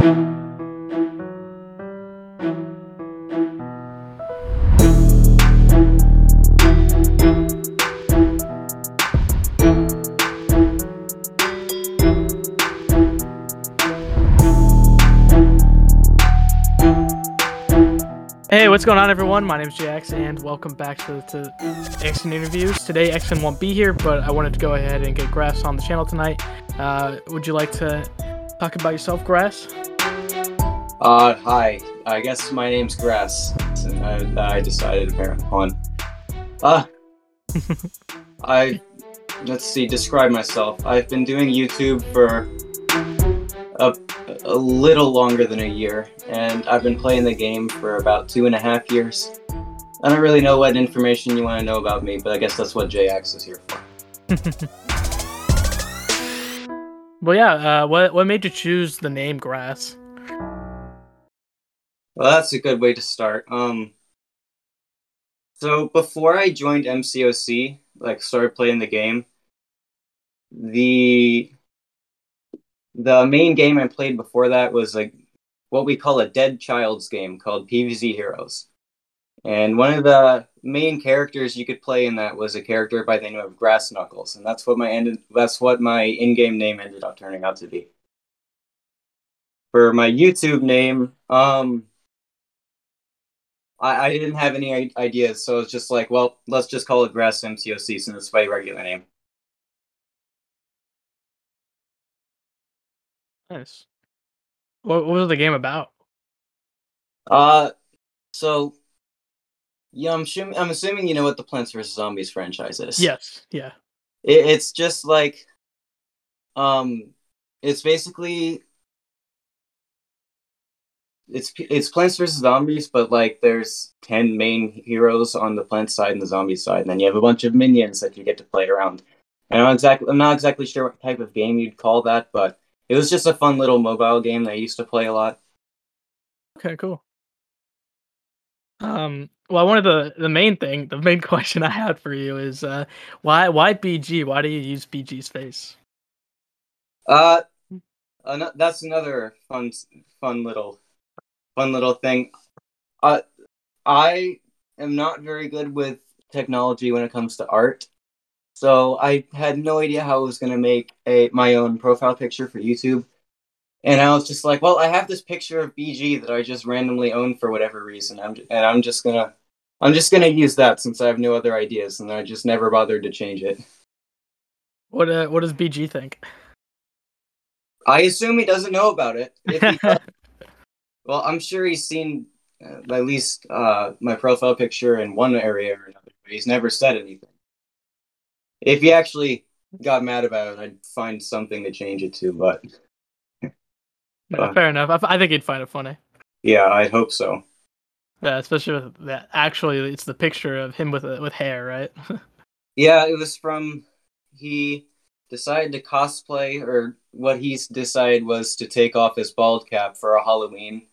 Hey, what's going on, everyone? My name is JX, and welcome back to, to Exon Interviews. Today, Exon won't be here, but I wanted to go ahead and get Grass on the channel tonight. Uh, would you like to talk about yourself, Grass? Uh, hi. I guess my name's Grass. And I, I decided apparently on. Uh, I let's see. Describe myself. I've been doing YouTube for a, a little longer than a year, and I've been playing the game for about two and a half years. I don't really know what information you want to know about me, but I guess that's what JX is here for. well, yeah. Uh, what what made you choose the name Grass? Well, that's a good way to start. Um, so before I joined MCOC, like started playing the game, the the main game I played before that was like what we call a dead child's game called PVZ Heroes. And one of the main characters you could play in that was a character by the name of Grass Knuckles, and that's what my ended that's what my in-game name ended up turning out to be. For my YouTube name, um I, I didn't have any ideas, so it's just like, well, let's just call it Grass MCOC since it's my regular name. Nice. What, what was the game about? Uh, so yeah, I'm assuming, I'm assuming you know what the Plants vs Zombies franchise is. Yes. Yeah. It, it's just like, um, it's basically it's it's Plants vs Zombies, but like there's ten main heroes on the plant side and the zombie side, and then you have a bunch of minions that you get to play around. And I'm exactly I'm not exactly sure what type of game you'd call that, but it was just a fun little mobile game that I used to play a lot. Okay, cool. Um, well, one of the the main thing, the main question I had for you is uh, why why BG? Why do you use BG's face? Uh, that's another fun fun little fun little thing. Uh, I am not very good with technology when it comes to art, so I had no idea how I was going to make a my own profile picture for YouTube. And I was just like, well, I have this picture of BG that I just randomly own for whatever reason. I'm and I'm just gonna I'm just gonna use that since I have no other ideas, and I just never bothered to change it. What uh, what does BG think? I assume he doesn't know about it. If he does, well, I'm sure he's seen uh, at least uh, my profile picture in one area or another, but he's never said anything. If he actually got mad about it, I'd find something to change it to, but. fair enough. I, I think he'd find it funny. Yeah, I hope so. Yeah, especially with that. Actually, it's the picture of him with with hair, right? yeah, it was from he decided to cosplay, or what he decided was to take off his bald cap for a Halloween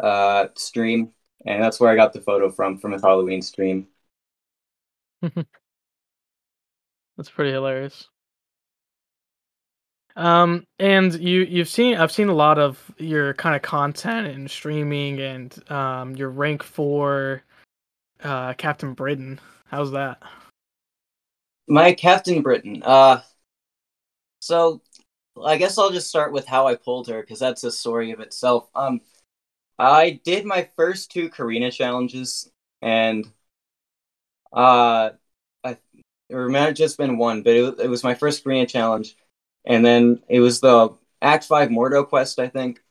uh, stream, and that's where I got the photo from from his Halloween stream. that's pretty hilarious. Um, and you you've seen I've seen a lot of your kind of content and streaming and um your rank for uh Captain Britain. How's that? My Captain Britain. Uh so I guess I'll just start with how I pulled her because that's a story of itself. Um I did my first two Carina challenges and uh I it might have just been one, but it, it was my first Carina challenge and then it was the Act Five Mordo quest, I think.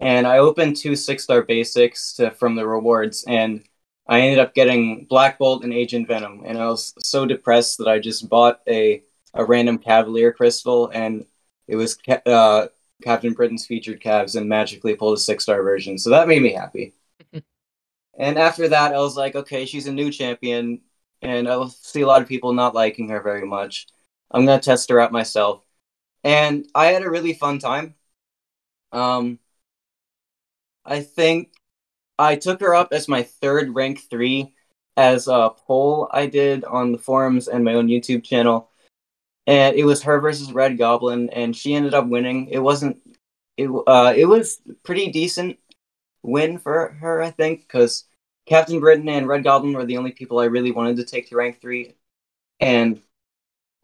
And I opened two six star basics to, from the rewards, and I ended up getting Black Bolt and Agent Venom. And I was so depressed that I just bought a a random Cavalier crystal, and it was uh, Captain Britain's featured calves, and magically pulled a six star version. So that made me happy. and after that, I was like, okay, she's a new champion, and I will see a lot of people not liking her very much. I'm gonna test her out myself and I had a really fun time. Um, I think I took her up as my third rank three as a poll I did on the forums and my own YouTube channel. And it was her versus Red Goblin, and she ended up winning. It wasn't it uh it was pretty decent win for her, I think, because Captain Britain and Red Goblin were the only people I really wanted to take to rank three, and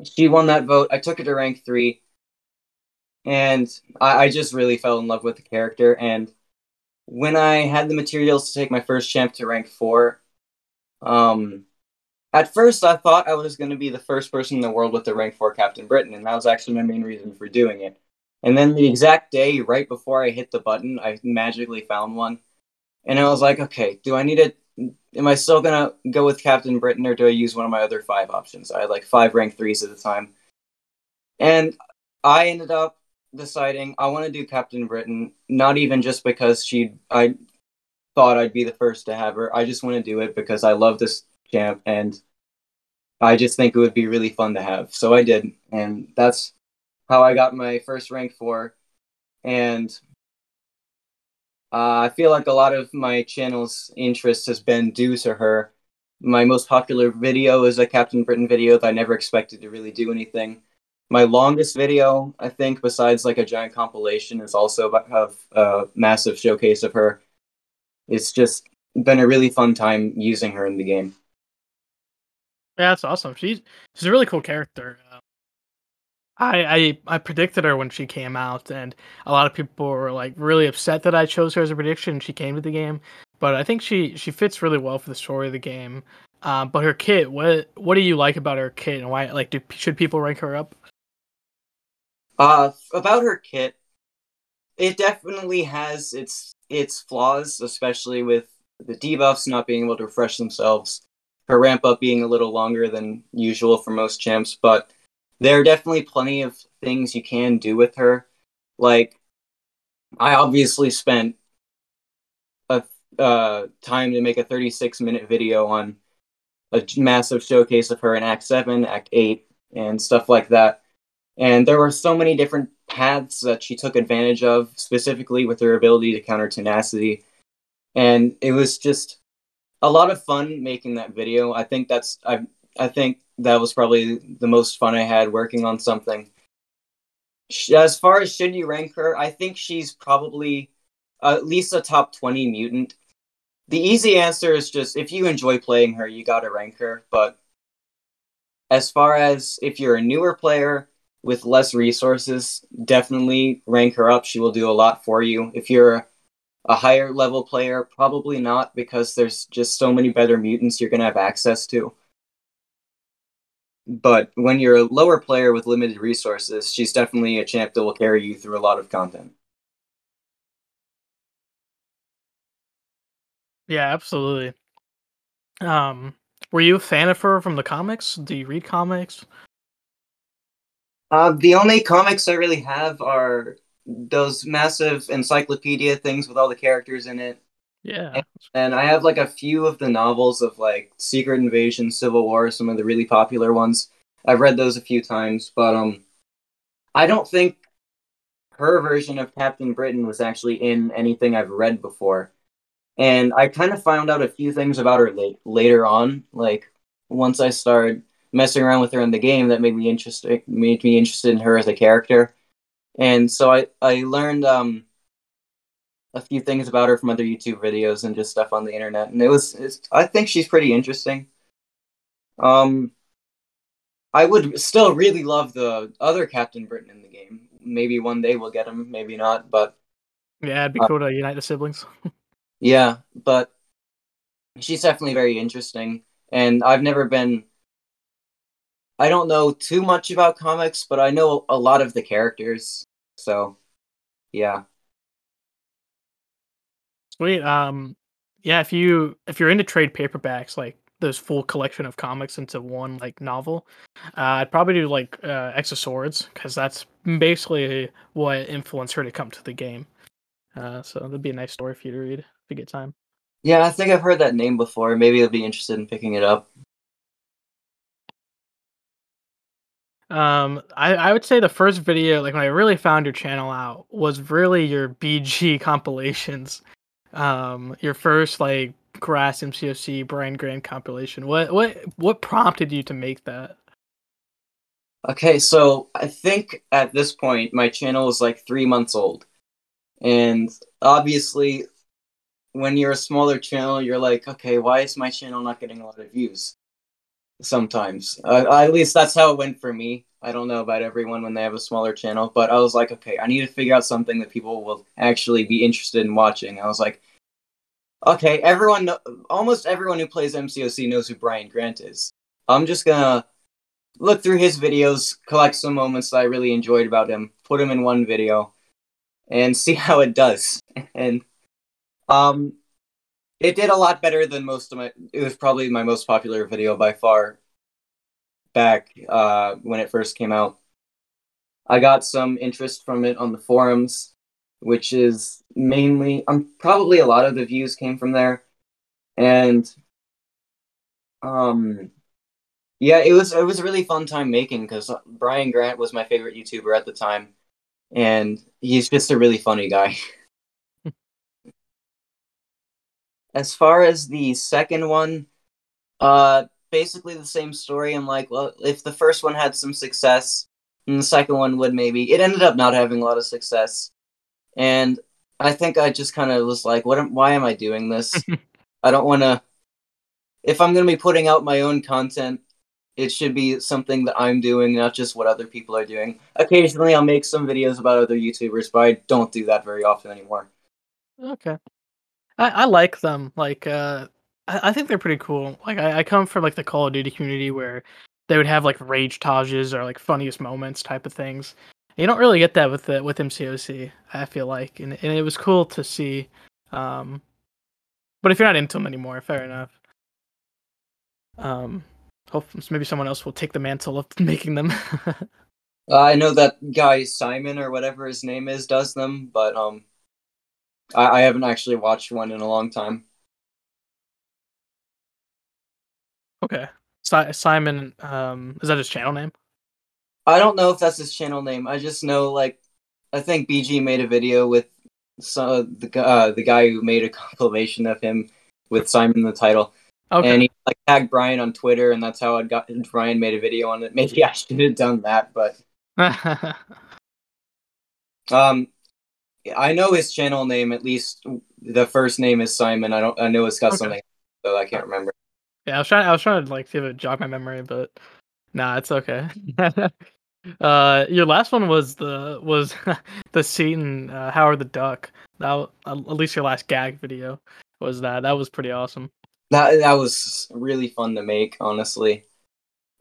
she won that vote. I took her to rank three, and I, I just really fell in love with the character. And when I had the materials to take my first champ to rank four, um, at first I thought I was going to be the first person in the world with the rank four Captain Britain, and that was actually my main reason for doing it. And then the exact day, right before I hit the button, I magically found one. And I was like, okay, do I need it? Am I still gonna go with Captain Britain or do I use one of my other five options? I had like five rank threes at the time. And I ended up deciding I want to do Captain Britain, not even just because she I thought I'd be the first to have her. I just want to do it because I love this champ and I just think it would be really fun to have. So I did, and that's how I got my first rank four. And uh, I feel like a lot of my channel's interest has been due to her. My most popular video is a Captain Britain video that I never expected to really do anything. My longest video, I think, besides like a giant compilation, is also of a massive showcase of her. It's just been a really fun time using her in the game. Yeah, that's awesome. She's she's a really cool character. Uh, I, I I predicted her when she came out, and a lot of people were like really upset that I chose her as a prediction. She came to the game, but I think she she fits really well for the story of the game. Um, but her kit, what what do you like about her kit, and why like do should people rank her up? Uh, about her kit, it definitely has its its flaws, especially with the debuffs not being able to refresh themselves, her ramp up being a little longer than usual for most champs, but there are definitely plenty of things you can do with her. Like, I obviously spent a uh, time to make a 36 minute video on a massive showcase of her in Act 7, Act 8, and stuff like that. And there were so many different paths that she took advantage of, specifically with her ability to counter tenacity. And it was just a lot of fun making that video. I think that's I I think that was probably the most fun I had working on something. As far as should you rank her, I think she's probably at least a top 20 mutant. The easy answer is just if you enjoy playing her, you gotta rank her. But as far as if you're a newer player with less resources, definitely rank her up. She will do a lot for you. If you're a higher level player, probably not because there's just so many better mutants you're gonna have access to. But when you're a lower player with limited resources, she's definitely a champ that will carry you through a lot of content. Yeah, absolutely. Um, were you a fan of her from the comics? Do you read comics? Uh, the only comics I really have are those massive encyclopedia things with all the characters in it. Yeah. And, and, I have like a few of the novels of like Secret Invasion, Civil War, some of the really popular ones. I've read those a few times, but um I don't think her version of Captain Britain was actually in anything I've read before. And I kind of found out a few things about her late, later on, like once I started messing around with her in the game that made me interested made me interested in her as a character. And so I I learned um a few things about her from other YouTube videos and just stuff on the internet, and it was I think she's pretty interesting. Um, I would still really love the other Captain Britain in the game. Maybe one day we'll get him, maybe not, but yeah, it'd be uh, cool to unite the siblings. yeah, but she's definitely very interesting, and I've never been. I don't know too much about comics, but I know a lot of the characters, so yeah. Sweet. Um, yeah, if you if you're into trade paperbacks, like this full collection of comics into one like novel, uh, I'd probably do like uh, X of Swords because that's basically what influenced her to come to the game. Uh, so that'd be a nice story for you to read if you get time. Yeah, I think I've heard that name before. Maybe I'll be interested in picking it up. Um, I, I would say the first video, like when I really found your channel out, was really your BG compilations. Um your first like grass mcoc brian Grant compilation. What what what prompted you to make that? Okay so i think at this point my channel is like three months old. And obviously, when you're a smaller channel, you're like, okay, why is my channel not getting a lot of views? Sometimes, uh, at least that's how it went for me. I don't know about everyone when they have a smaller channel, but I was like, okay, I need to figure out something that people will actually be interested in watching. I was like, okay, everyone, almost everyone who plays MCOC knows who Brian Grant is. I'm just gonna look through his videos, collect some moments that I really enjoyed about him, put him in one video, and see how it does. And um, it did a lot better than most of my. It was probably my most popular video by far. Back uh, when it first came out, I got some interest from it on the forums, which is mainly. Um, probably a lot of the views came from there, and um, yeah, it was it was a really fun time making because Brian Grant was my favorite YouTuber at the time, and he's just a really funny guy. as far as the second one, uh, basically the same story. I'm like, well, if the first one had some success, and the second one would maybe. It ended up not having a lot of success, and I think I just kind of was like, what? Am, why am I doing this? I don't want to. If I'm going to be putting out my own content, it should be something that I'm doing, not just what other people are doing. Occasionally, I'll make some videos about other YouTubers, but I don't do that very often anymore. Okay. I, I like them. Like, uh, I, I think they're pretty cool. Like, I, I come from like the Call of Duty community where they would have like rage tages or like funniest moments type of things. You don't really get that with the with MCOC. I feel like, and and it was cool to see. Um, but if you're not into them anymore, fair enough. Um, hope maybe someone else will take the mantle of making them. uh, I know that guy Simon or whatever his name is does them, but um, I, I haven't actually watched one in a long time. Okay. Si- Simon, um, is that his channel name? I don't know if that's his channel name. I just know, like, I think BG made a video with some the uh, the guy who made a compilation of him with Simon in the title. Okay. And he like tagged Brian on Twitter, and that's how I got Brian made a video on it. Maybe I should have done that, but um, I know his channel name. At least the first name is Simon. I don't. I know it's got okay. something, so I can't remember. Yeah, I was trying. I was trying to like see if it jog my memory, but nah, it's okay. uh, your last one was the was the Seatin uh, Howard the Duck. That at least your last gag video was that. That was pretty awesome. That that was really fun to make. Honestly,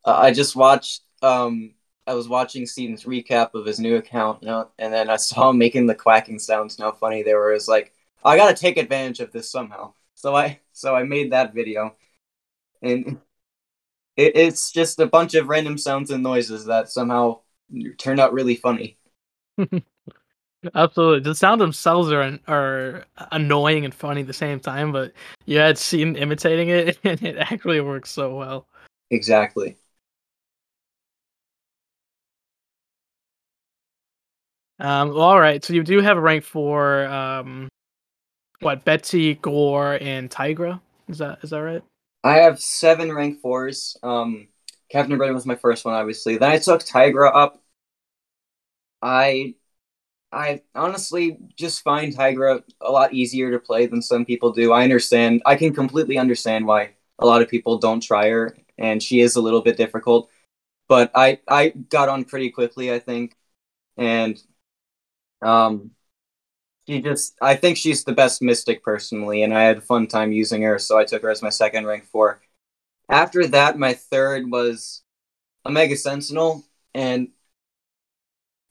uh, I just watched um I was watching Steven's recap of his new account, and then I saw him making the quacking sounds. And how funny they were. Was like, I gotta take advantage of this somehow. So I so I made that video, and it, it's just a bunch of random sounds and noises that somehow turned out really funny. Absolutely, the sound themselves are are annoying and funny at the same time, but you had Seatin imitating it, and it actually works so well. Exactly. Um, well, all right. So you do have a rank for um, what? Betsy, Gorr, and Tigra. Is that is that right? I have seven rank fours. Um, Captain Britain was my first one, obviously. Then I took Tigra up. I, I honestly just find Tigra a lot easier to play than some people do. I understand. I can completely understand why a lot of people don't try her, and she is a little bit difficult. But I I got on pretty quickly, I think, and um, she just, I think she's the best mystic personally, and I had a fun time using her, so I took her as my second rank four. After that, my third was Omega Sentinel, and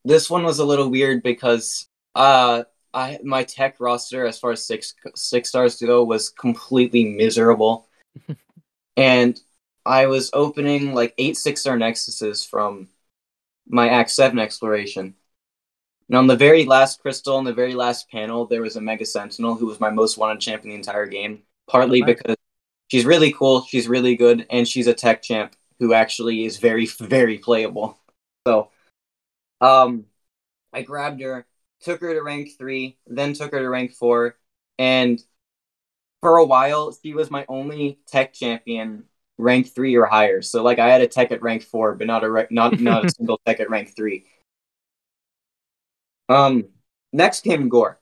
this one was a little weird because uh, I my tech roster as far as six six stars to go was completely miserable, and I was opening like eight six star nexuses from my Act Seven exploration, and on the very last crystal, on the very last panel, there was a Mega Sentinel who was my most wanted champ in the entire game. Partly because she's really cool, she's really good, and she's a tech champ who actually is very, very playable. So, um, I grabbed her, took her to rank three, then took her to rank four, and for a while, she was my only tech champion rank three or higher. So, like, I had a tech at rank four, but not a not not a single tech at rank three. Um, next came Gorr.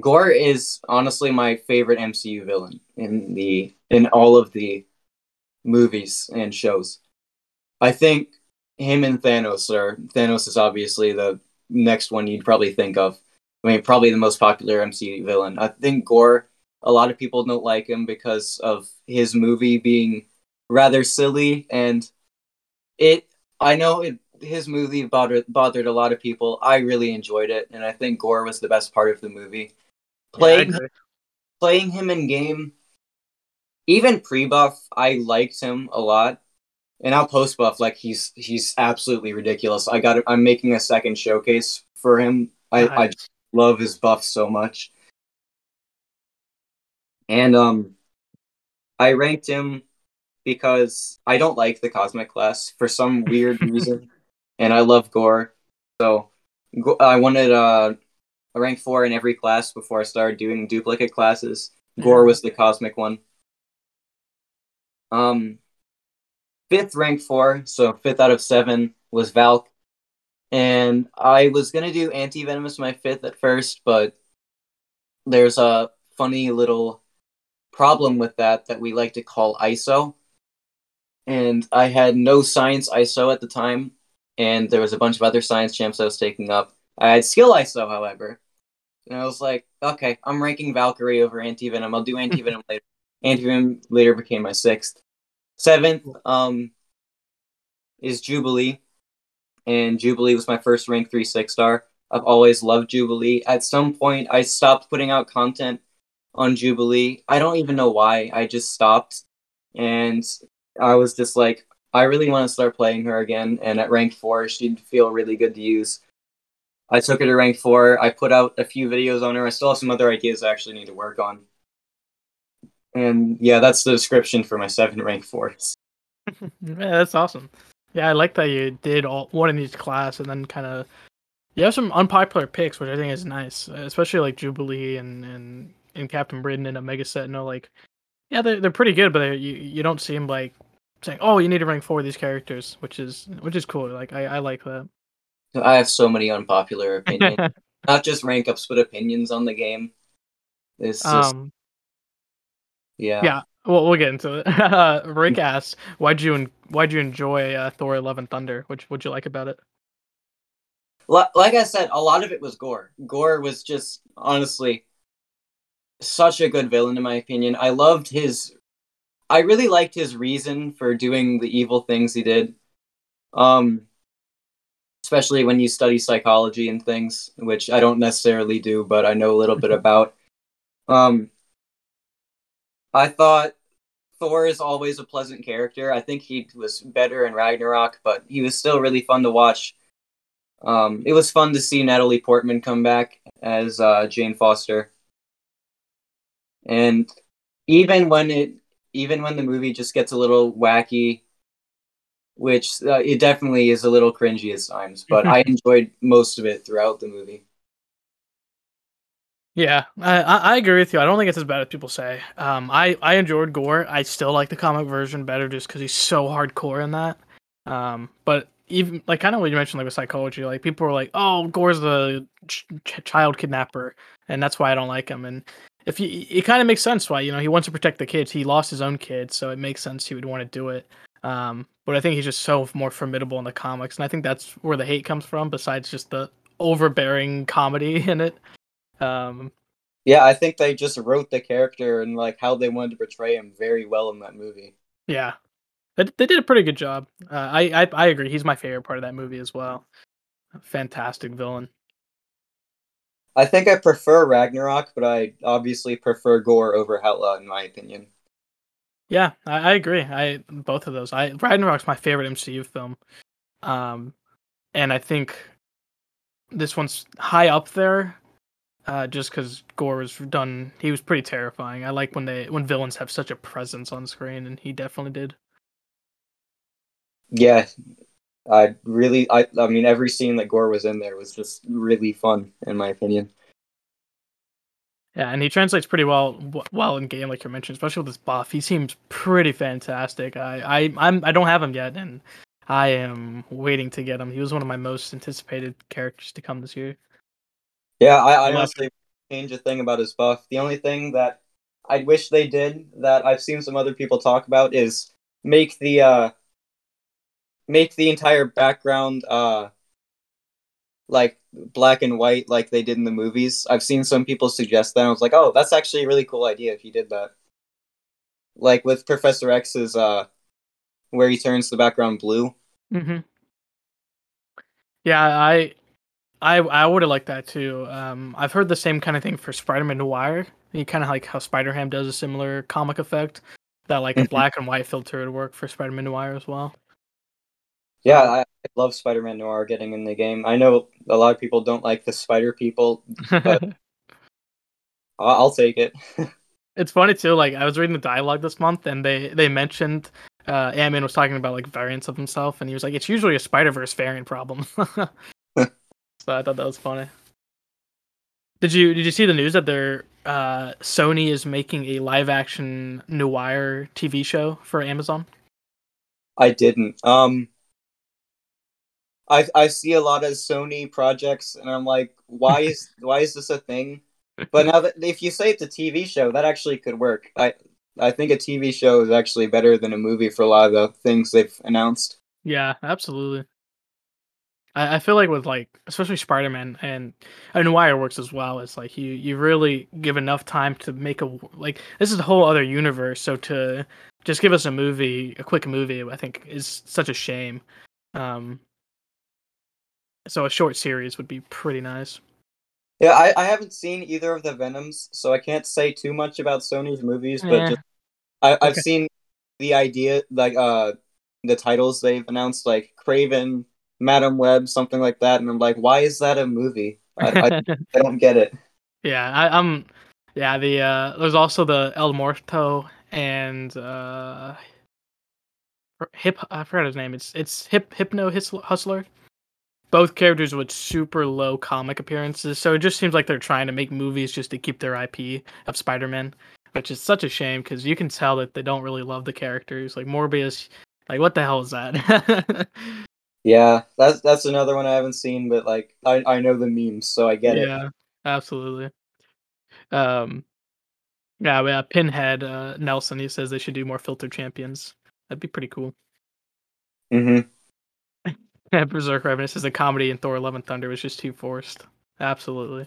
Gorr is honestly my favorite MCU villain in the in all of the movies and shows. I think him and Thanos are Thanos is obviously the next one you'd probably think of. I mean, probably the most popular MCU villain. I think Gorr. A lot of people don't like him because of his movie being rather silly, and it. I know it. His movie bothered bothered a lot of people. I really enjoyed it, and I think Gorr was the best part of the movie. Playing Yeah, playing him in game, even pre buff, I liked him a lot. And now post buff, like he's he's absolutely ridiculous. I got I'm making a second showcase for him. I, I love his buff so much. And um I ranked him because I don't like the cosmic class for some weird reason. And I love Gorr. So I wanted uh, a rank 4 in every class before I started doing duplicate classes. Gorr was the cosmic one. Um fifth rank 4, so fifth out of 7 was Valk. And I was going to do anti venomous my fifth at first, but there's a funny little problem with that that we like to call ISO. And I had no science ISO at the time, and there was a bunch of other science champs I was taking up. I had skill ISO, however. And I was like, okay, I'm ranking Valkyrie over Anti Venom. I'll do Anti Venom later. Anti Venom later became my sixth. Seventh um, is Jubilee. And Jubilee was my first rank 3 6 star. I've always loved Jubilee. At some point, I stopped putting out content on Jubilee. I don't even know why. I just stopped. And I was just like, I really want to start playing her again. And at rank 4, she'd feel really good to use. I took her to rank 4. I put out a few videos on her. I still have some other ideas I actually need to work on. And yeah, that's the description for my 7 rank 4s. Yeah, that's awesome. Yeah, I like that you did all one in each class and then kind of you have some unpopular picks, which I think is nice, especially like Jubilee and and, and Captain Britain and Omega Sentinel. Like, yeah, they're they're pretty good, but you you don't see them like saying, "Oh, you need to rank four of these characters," which is which is cool. Like, I I like that. I have so many unpopular opinions. Not just rank ups, but opinions on the game. It's just, um, yeah. yeah. Well, we'll get into it. Uh, Rick asks, "Why'd you en- why'd you enjoy uh, Thor: Love and Thunder? Which what'd you like about it?" Li- Like I said, a lot of it was Gorr. Gorr was just, honestly, such a good villain, in my opinion. I loved his. I really liked his reason for doing the evil things he did. Um, especially when you study psychology and things, which I don't necessarily do, but I know a little bit about. Um, I thought Thor is always a pleasant character. I think he was better in Ragnarok, but he was still really fun to watch. Um, it was fun to see Natalie Portman come back as uh, Jane Foster, and even when it, even when the movie just gets a little wacky, which uh, it definitely is a little cringy at times, but I enjoyed most of it throughout the movie. Yeah, I, I agree with you. I don't think it's as bad as people say. Um, I I enjoyed Gorr. I still like the comic version better just because he's so hardcore in that. Um, but even like kind of what you mentioned, like with psychology, like people were like, "Oh, Gorr's the ch- ch- child kidnapper," and that's why I don't like him. And if you, it kind of makes sense why you know he wants to protect the kids. He lost his own kids, so it makes sense he would want to do it. Um, but I think he's just so more formidable in the comics, and I think that's where the hate comes from. Besides just the overbearing comedy in it. Um, Yeah, I think they just wrote the character and like how they wanted to portray him very well in that movie. Yeah, they, they did a pretty good job. Uh, I, I I agree. He's my favorite part of that movie as well. Fantastic villain. I think I prefer Ragnarok, but I obviously prefer Gorr over Outlaw in my opinion. Yeah, I, I agree. I both of those. I Ragnarok's my favorite MCU film. Um, and I think this one's high up there. Uh, just because Gorr was done, he was pretty terrifying. I like when they when villains have such a presence on screen, and he definitely did. Yeah, I really, I, I mean, every scene that Gorr was in there was just really fun, in my opinion. Yeah, and he translates pretty well well in game, like you mentioned, especially with his buff. He seems pretty fantastic. I I I'm I don't have him yet, and I am waiting to get him. He was one of my most anticipated characters to come this year. Yeah, I, I honestly change a thing about his buff. The only thing that I wish they did that I've seen some other people talk about is make the uh make the entire background uh like black and white like they did in the movies. I've seen some people suggest that. I was like, "Oh, that's actually a really cool idea if you did that." Like with Professor X's uh where he turns the background blue. Mm-hmm. Yeah, I, I, I would have liked that too. Um, I've heard the same kind of thing for Spider-Man Noir. You kind of like how Spider-Ham does a similar comic effect. That like a Mhm. black and white filter would work for Spider-Man Noir as well. Yeah, I, I love Spider-Man Noir getting in the game. I know a lot of people don't like the Spider People. I'll, I'll take it. it's funny too. Like I was reading the dialogue this month, and they they mentioned uh, Ant-Man was talking about like variants of himself, and he was like, "It's usually a Spider-Verse variant problem." so I thought that was funny. Did you did you see the news that they're uh, Sony is making a live-action Noir TV show for Amazon? I didn't. Um, I I see a lot of Sony projects, and I'm like, why is why is this a thing? But now that if you say it's a TV show, that actually could work. I I think a TV show is actually better than a movie for a lot of the things they've announced. Yeah, absolutely. I, I feel like with like especially Spider Man and and Noir works as well. It's like you you really give enough time to make a like this is a whole other universe. So to just give us a movie, a quick movie, I think is such a shame. Um, so a short series would be pretty nice. Yeah, I, I haven't seen either of the Venoms, so I can't say too much about Sony's movies. But Yeah. just, I, I've Okay. seen the idea, like uh, the titles they've announced, like Kraven, Madame Web, something like that, and I'm like, why is that a movie? I, I, I don't get it. yeah, I, I'm. Yeah, the uh, there's also the El Muerto and uh, hip. I forgot his name. It's it's hip hypno His- hustler. Both characters with super low comic appearances, so it just seems like they're trying to make movies just to keep their IP of Spider-Man, which is such a shame because you can tell that they don't really love the characters. Like Morbius, like what the hell is that? Yeah, that's that's another one I haven't seen, but like I, I know the memes, so I get it. yeah, absolutely. Um, yeah, yeah. Pinhead uh, Nelson, he says they should do more filter champions. That'd be pretty cool. Hmm Berserk Revenant says a comedy in Thor: Love and Thunder was just too forced. Absolutely.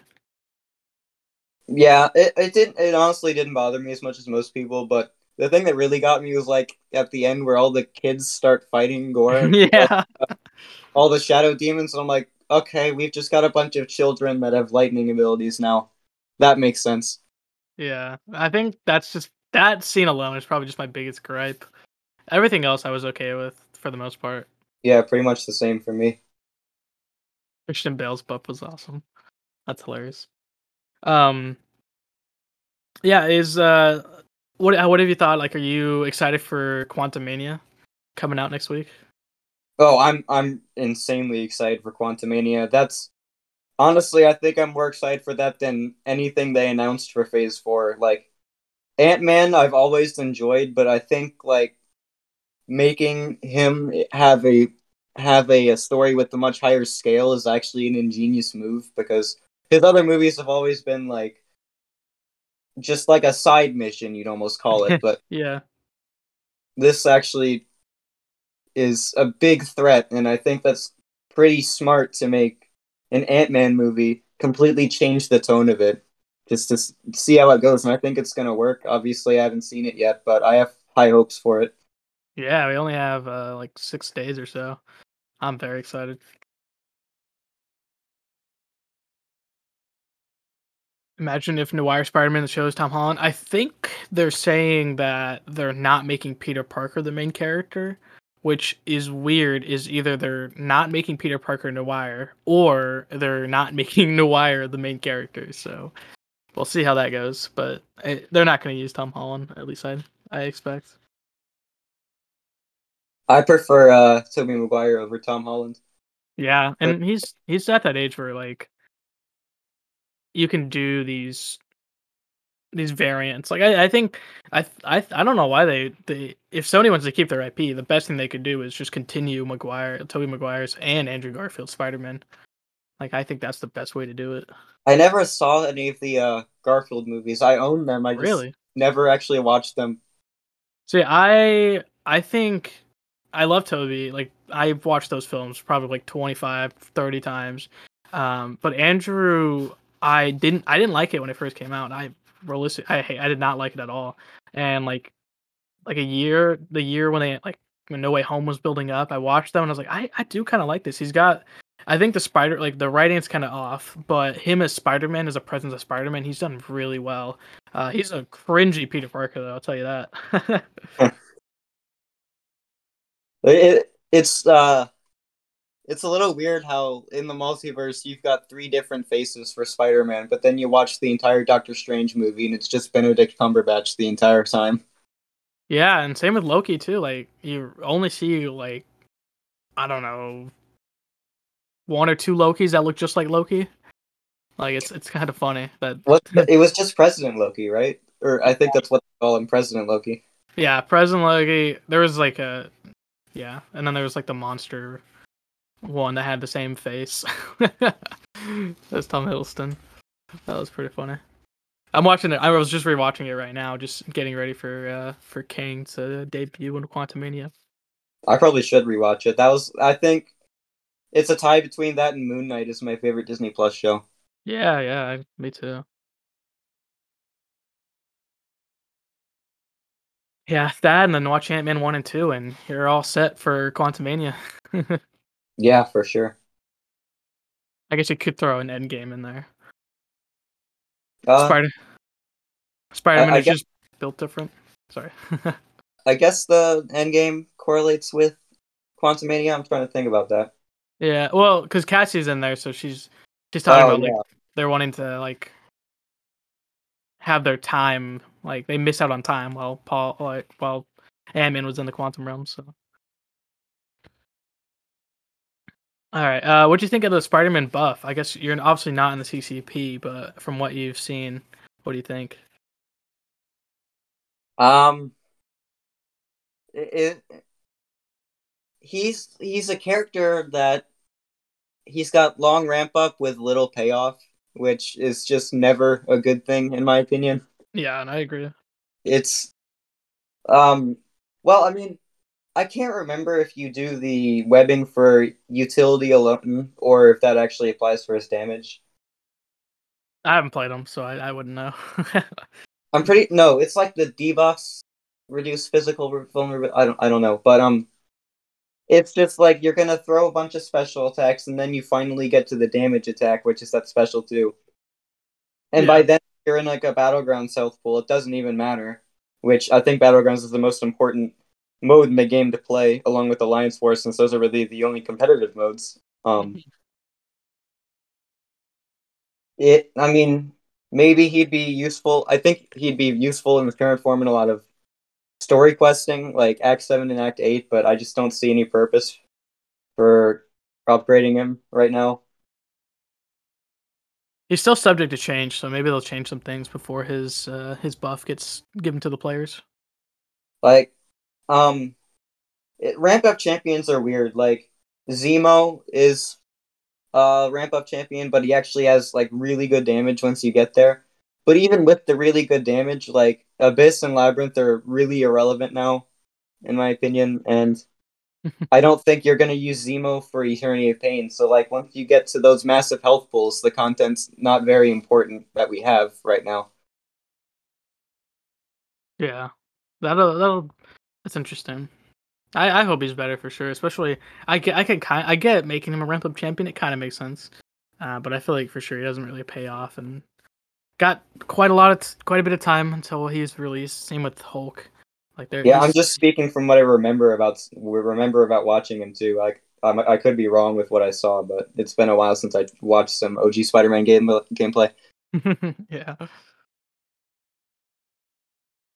Yeah, it, it didn't. It honestly didn't bother me as much as most people, but the thing that really got me was like at the end where all the kids start fighting Gorr, yeah. all the shadow demons, and I'm like, okay, we've just got a bunch of children that have lightning abilities now. That makes sense. Yeah, I think that's just that scene alone is probably just my biggest gripe. Everything else I was okay with for the most part. Yeah, pretty much the same for me. Christian Bale's buff was awesome. That's hilarious. Um, yeah, is uh, what what have you thought? Like, are you excited for Quantumania coming out next week? Oh, I'm I'm insanely excited for Quantumania. That's honestly, I think I'm more excited for that than anything they announced for Phase Four. Like Ant Man, I've always enjoyed, but I think like making him have a have a, a story with a much higher scale is actually an ingenious move because his other movies have always been like just like a side mission, you'd almost call it, but Yeah, this actually is a big threat, and I think that's pretty smart to make an Ant Man movie completely change the tone of it, just to s- see how it goes. And I think it's gonna work. Obviously, I haven't seen it yet, but I have high hopes for it. Yeah. We only have uh, like six days or so. I'm very excited. Imagine if Noir Spider-Man shows Tom Holland. I think they're saying that they're not making Peter Parker the main character, which is weird. Is either they're not making Peter Parker Noir or they're not making Noir the main character. So we'll see how that goes. But eh, they're not going to use Tom Holland. At least I I expect. I prefer uh, Tobey Maguire over Tom Holland. Yeah, and he's he's at that age where like you can do these these variants. Like I, I think I I I don't know why they they if Sony wants to keep their IP, the best thing they could do is just continue Maguire, Tobey Maguire's and Andrew Garfield Spider Man. Like I think that's the best way to do it. I never saw any of the uh, Garfield movies. I own them. I just Really? never actually watched them. See, I I think I love Tobey. Like I've watched those films probably like 25, 30 times. Um, but Andrew, I didn't I didn't like it when it first came out. I realistic I I did not like it at all. And like like a year, the year when they like when No Way Home was building up, I watched them and I was like, I I do kind of like this. He's got I think the spider like the writing's kind of off, but him as Spider Man as a presence of Spider Man, he's done really well. Uh, he's a cringy Peter Parker though, I'll tell you that. It, it's uh, it's a little weird how in the multiverse you've got three different faces for Spider-Man, but then you watch the entire Doctor Strange movie and it's just Benedict Cumberbatch the entire time. Yeah, and same with Loki too. Like you only see like I don't know one or two Lokis that look just like Loki. Like it's it's kind of funny that What it was just President Loki, right? Or I think that's what they call him, President Loki. yeah, President Loki. There was like a yeah, and then there was like the monster one that had the same face. That's Tom Hiddleston. That was pretty funny. I'm watching it. I was just rewatching it right now, just getting ready for uh for Kang to debut in Quantumania. I probably should rewatch it. That was I think it's a tie between that and Moon Knight is my favorite Disney Plus show. Yeah, yeah, me too. Yeah, that and then watch Ant Man one and two, and you're all set for Quantumania. Yeah, for sure. I guess you could throw an Endgame in there. Uh, Spider Spider Man is guess- just built different. Sorry. I guess the Endgame correlates with Quantumania. I'm trying to think about that. yeah, well, because Cassie's in there, so she's she's talking Oh, about yeah. like they're wanting to like have their time, like they miss out on time while Paul like while Ant Man was in the quantum realm. So, all right, uh, what do you think of the Spider Man buff? I guess you're obviously not in the CCP, but from what you've seen, what do you think? Um, it, it he's he's a character that he's got long ramp up with little payoff, which is just never a good thing in my opinion. Yeah, and I agree. It's um well, I mean, I can't remember if you do the webbing for utility alone or if that actually applies for his damage. I haven't played them, so I, I wouldn't know. I'm pretty no, it's like the debuffs reduce physical vulnerability. I don't I don't know, but um, it's just like you're gonna throw a bunch of special attacks and then you finally get to the damage attack, which is that special too. And by then you're in like a battleground south pool. It doesn't even matter. Which I think battlegrounds is the most important mode in the game to play, along with Alliance Wars, since those are really the only competitive modes. Um, it. I mean, maybe he'd be useful. I think he'd be useful in the current form in a lot of story questing, like Act Seven and Act Eight. But I just don't see any purpose for upgrading him right now. He's still subject to change, so maybe they'll change some things before his uh, his buff gets given to the players. Like, um, it, ramp up champions are weird. Like Zemo is uh ramp up champion, but he actually has like really good damage once you get there. But even with the really good damage, like Abyss and Labyrinth are really irrelevant now, in my opinion. And I don't think you're gonna use Zemo for Eternity of Pain. So like once you get to those massive health pools, the content's not very important that we have right now. Yeah, that'll that'll that's interesting. I, I hope he's better for sure. Especially I get I can kind I get making him a ramp up champion. It kind of makes sense, uh, but I feel like for sure he doesn't really pay off and got quite a lot of t- quite a bit of time until he's released. Same with Hulk. Like there. Yeah, I'm just speaking from what I remember about we remember about watching him too. Like um, I could be wrong with what I saw, but it's been a while since I watched some OG Spider-Man game gameplay. yeah.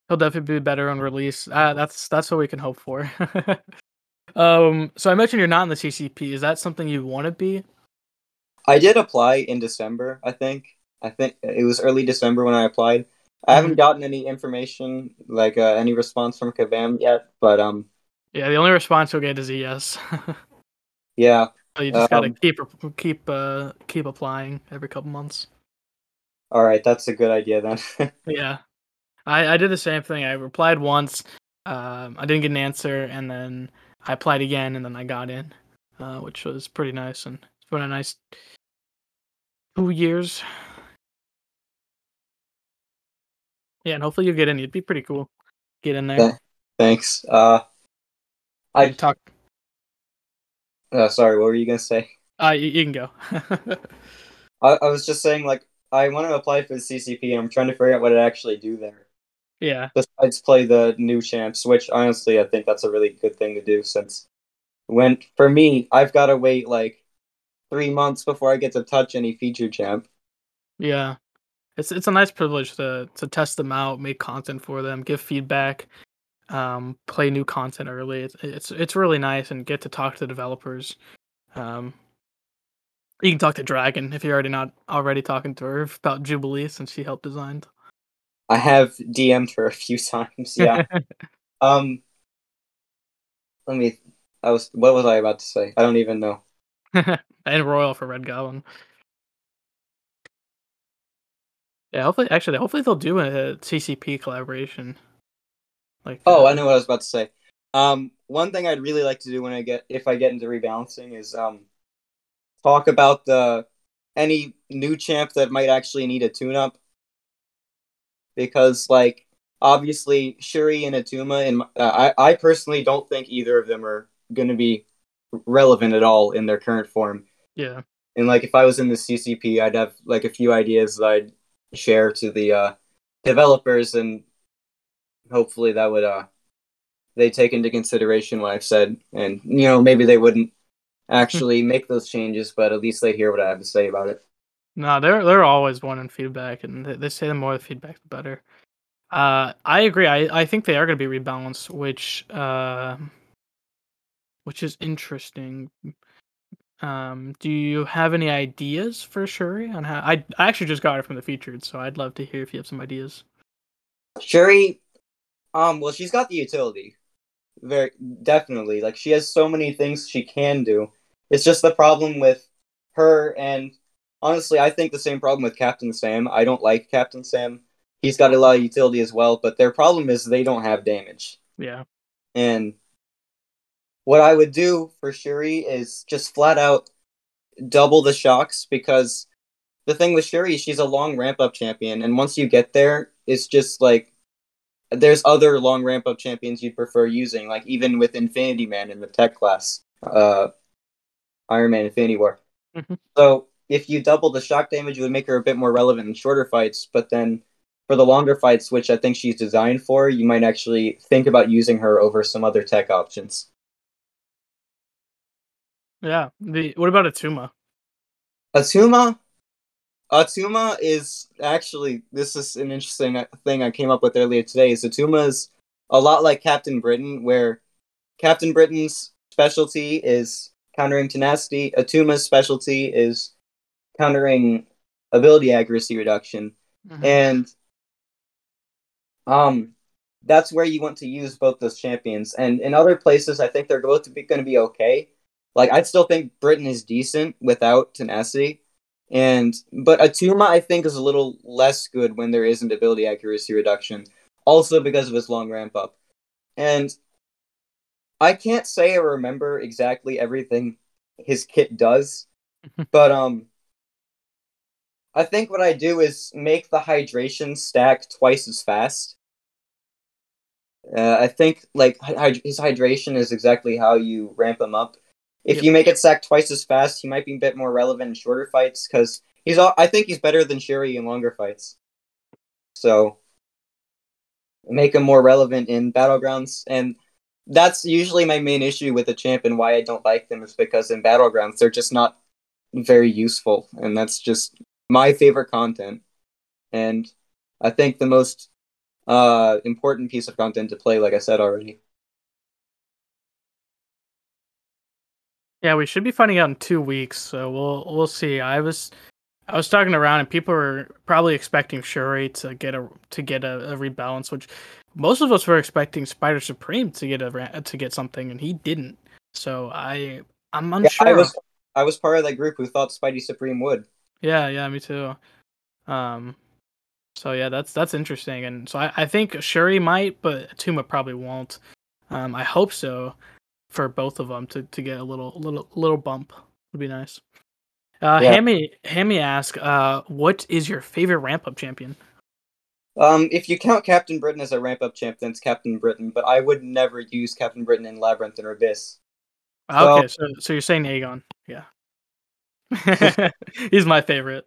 He'll definitely be better on release. Uh, that's that's what we can hope for. um, so I mentioned you're not in the CCP. Is that something you want to be? I did apply in December. I think I think it was early December when I applied. I haven't gotten any information like uh, any response from Kabam yet, but um Yeah, the only response you'll get is a yes. yeah So you just gotta Um, keep keep uh keep applying every couple months. All right, that's a good idea then. Yeah, I I did the same thing. I replied once, um, I didn't get an answer, and then I applied again, and then I got in, uh, which was pretty nice, and it's been a nice two years. Yeah, and hopefully you'll get in. It'd be pretty cool. Get in there. Yeah. Thanks. Uh, I- I talk. uh, sorry, what were you gonna say? Uh, you, you can go. I, I was just saying, like, I want to apply for the CCP, and I'm trying to figure out what I actually do there. yeah, Besides play the new champs, which honestly I think that's a really good thing to do since when for me I've got to wait like three months before I get to touch any feature champ. yeah. It's it's a nice privilege to to test them out, make content for them, give feedback, um, play new content early. It's it's it's really nice, and get to talk to the developers. Um, you can talk to Dragon if you're already not already talking to her about Jubilee since she helped design. I have DM'd her a few times. Yeah. um. Let me. I was. What was I about to say? I don't even know. and Royal for Red Goblin. Yeah, hopefully, actually, hopefully they'll do a CCP collaboration. Like, Oh, uh, I know what I was about to say. Um, one thing I'd really like to do when I get if I get into rebalancing is um talk about the any new champ that might actually need a tune up. Because like obviously Shuri and Atuma and uh, I I personally don't think either of them are going to be relevant at all in their current form. yeah, And like if I was in the CCP, I'd have like a few ideas that I'd share to the uh, developers, and hopefully that would uh they take into consideration what I've said, and you know maybe they wouldn't actually make those changes, but at least they hear what I have to say about it. no, they're they're always wanting feedback, and they, they say the more the feedback, the better. Uh, I agree. I, I think they are going to be rebalanced, which uh, which is interesting. Um, do you have any ideas for Shuri on how? I I actually just got it from the featured, so I'd love to hear if you have some ideas. Shuri, um, well, she's got the utility, very definitely. Like she has so many things she can do. It's just the problem with her, and honestly, I think the same problem with Captain Sam. I don't like Captain Sam. He's got a lot of utility as well, but their problem is they don't have damage. Yeah, And what I would do for Shuri is just flat out double the shocks because the thing with Shuri, she's a long ramp up champion, and once you get there, it's just like there's other long ramp up champions you'd prefer using, like even with Infinity Man in the tech class, uh, Iron Man Infinity War. Mhm. So if you double the shock damage, it would make her a bit more relevant in shorter fights, but then for the longer fights, which I think she's designed for, you might actually think about using her over some other tech options. Yeah. The what about Atuma? Atuma, Atuma is actually this is an interesting thing I came up with earlier today. Is Atuma is a lot like Captain Britain, where Captain Britain's specialty is countering tenacity. Atuma's specialty is countering ability accuracy reduction, Mhm. and um, that's where you want to use both those champions. And in other places, I think they're both going to be okay. Like I still think Britain is decent without tenacity, and but Atuma I think is a little less good when there isn't ability accuracy reduction. Also because of his long ramp up, and I can't say I remember exactly everything his kit does, but um. I think what I do is make the hydration stack twice as fast. Uh, I think like his hydration is exactly how you ramp him up. If Yep. you make it stack twice as fast, he might be a bit more relevant in shorter fights because he's. All, I think he's better than Shuri in longer fights. So make him more relevant in battlegrounds, and that's usually my main issue with the champ and why I don't like them is because in battlegrounds they're just not very useful, and that's just my favorite content. And I think the most uh important piece of content to play, like I said already. Yeah, we should be finding out in two weeks, so we'll we'll see. I was I was talking around, and people were probably expecting Shuri to get a to get a, a rebalance, which most of us were expecting Spidey Supreme to get a to get something, and he didn't. So I I'm Yeah, unsure. I was I was part of that group who thought Spidey Supreme would. Yeah, yeah, me too. Um, so yeah, that's that's interesting, and so I, I think Shuri might, but Tuma probably won't. Um, I hope so for both of them to, to get a little little little bump would be nice. Uh, Yeah. Hammy Hammy ask, uh, what is your favorite ramp up champion? Um, if you count Captain Britain as a ramp up champ, then it's Captain Britain. But I would never use Captain Britain in Labyrinth or Abyss. Well- okay, so so you're saying Aegon, yeah. He's my favorite.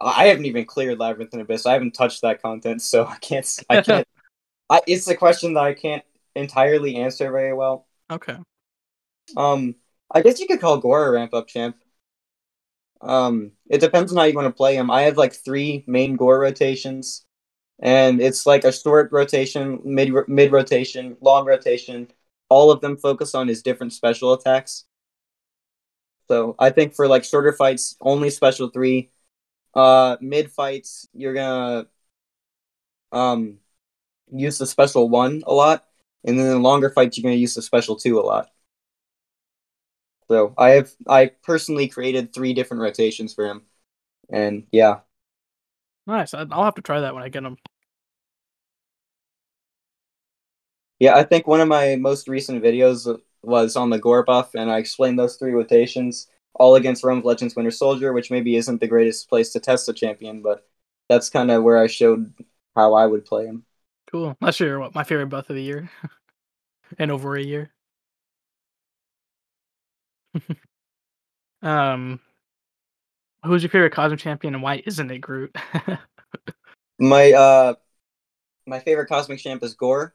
I haven't even cleared Labyrinth and Abyss. I haven't touched that content, so I can't. I can't. I, it's a question that I can't entirely answer very well. Okay. Um, I guess you could call Gorr a ramp up champ. Um, it depends on how you want to play him. I have like three main Gorr rotations, and it's like a short rotation, mid mid rotation, long rotation. All of them focus on his different special attacks. So I think for like shorter fights, only special three. Uh, mid fights, you're gonna um use the special one a lot, and then in longer fights, you're gonna use the special two a lot. So I have I personally created three different rotations for him, and yeah, Nice. I'll have to try that when I get him. yeah. I think one of my most recent videos was on the Gorr buff, and I explained those three rotations all against Realm of Legends Winter Soldier, which maybe isn't the greatest place to test a champion, but that's kind of where I showed how I would play him. Cool. That's your what my favorite buff of the year, and over a year. um, who's your favorite Cosmic champion, and why isn't it Groot? My uh, my favorite cosmic champ is Gorr,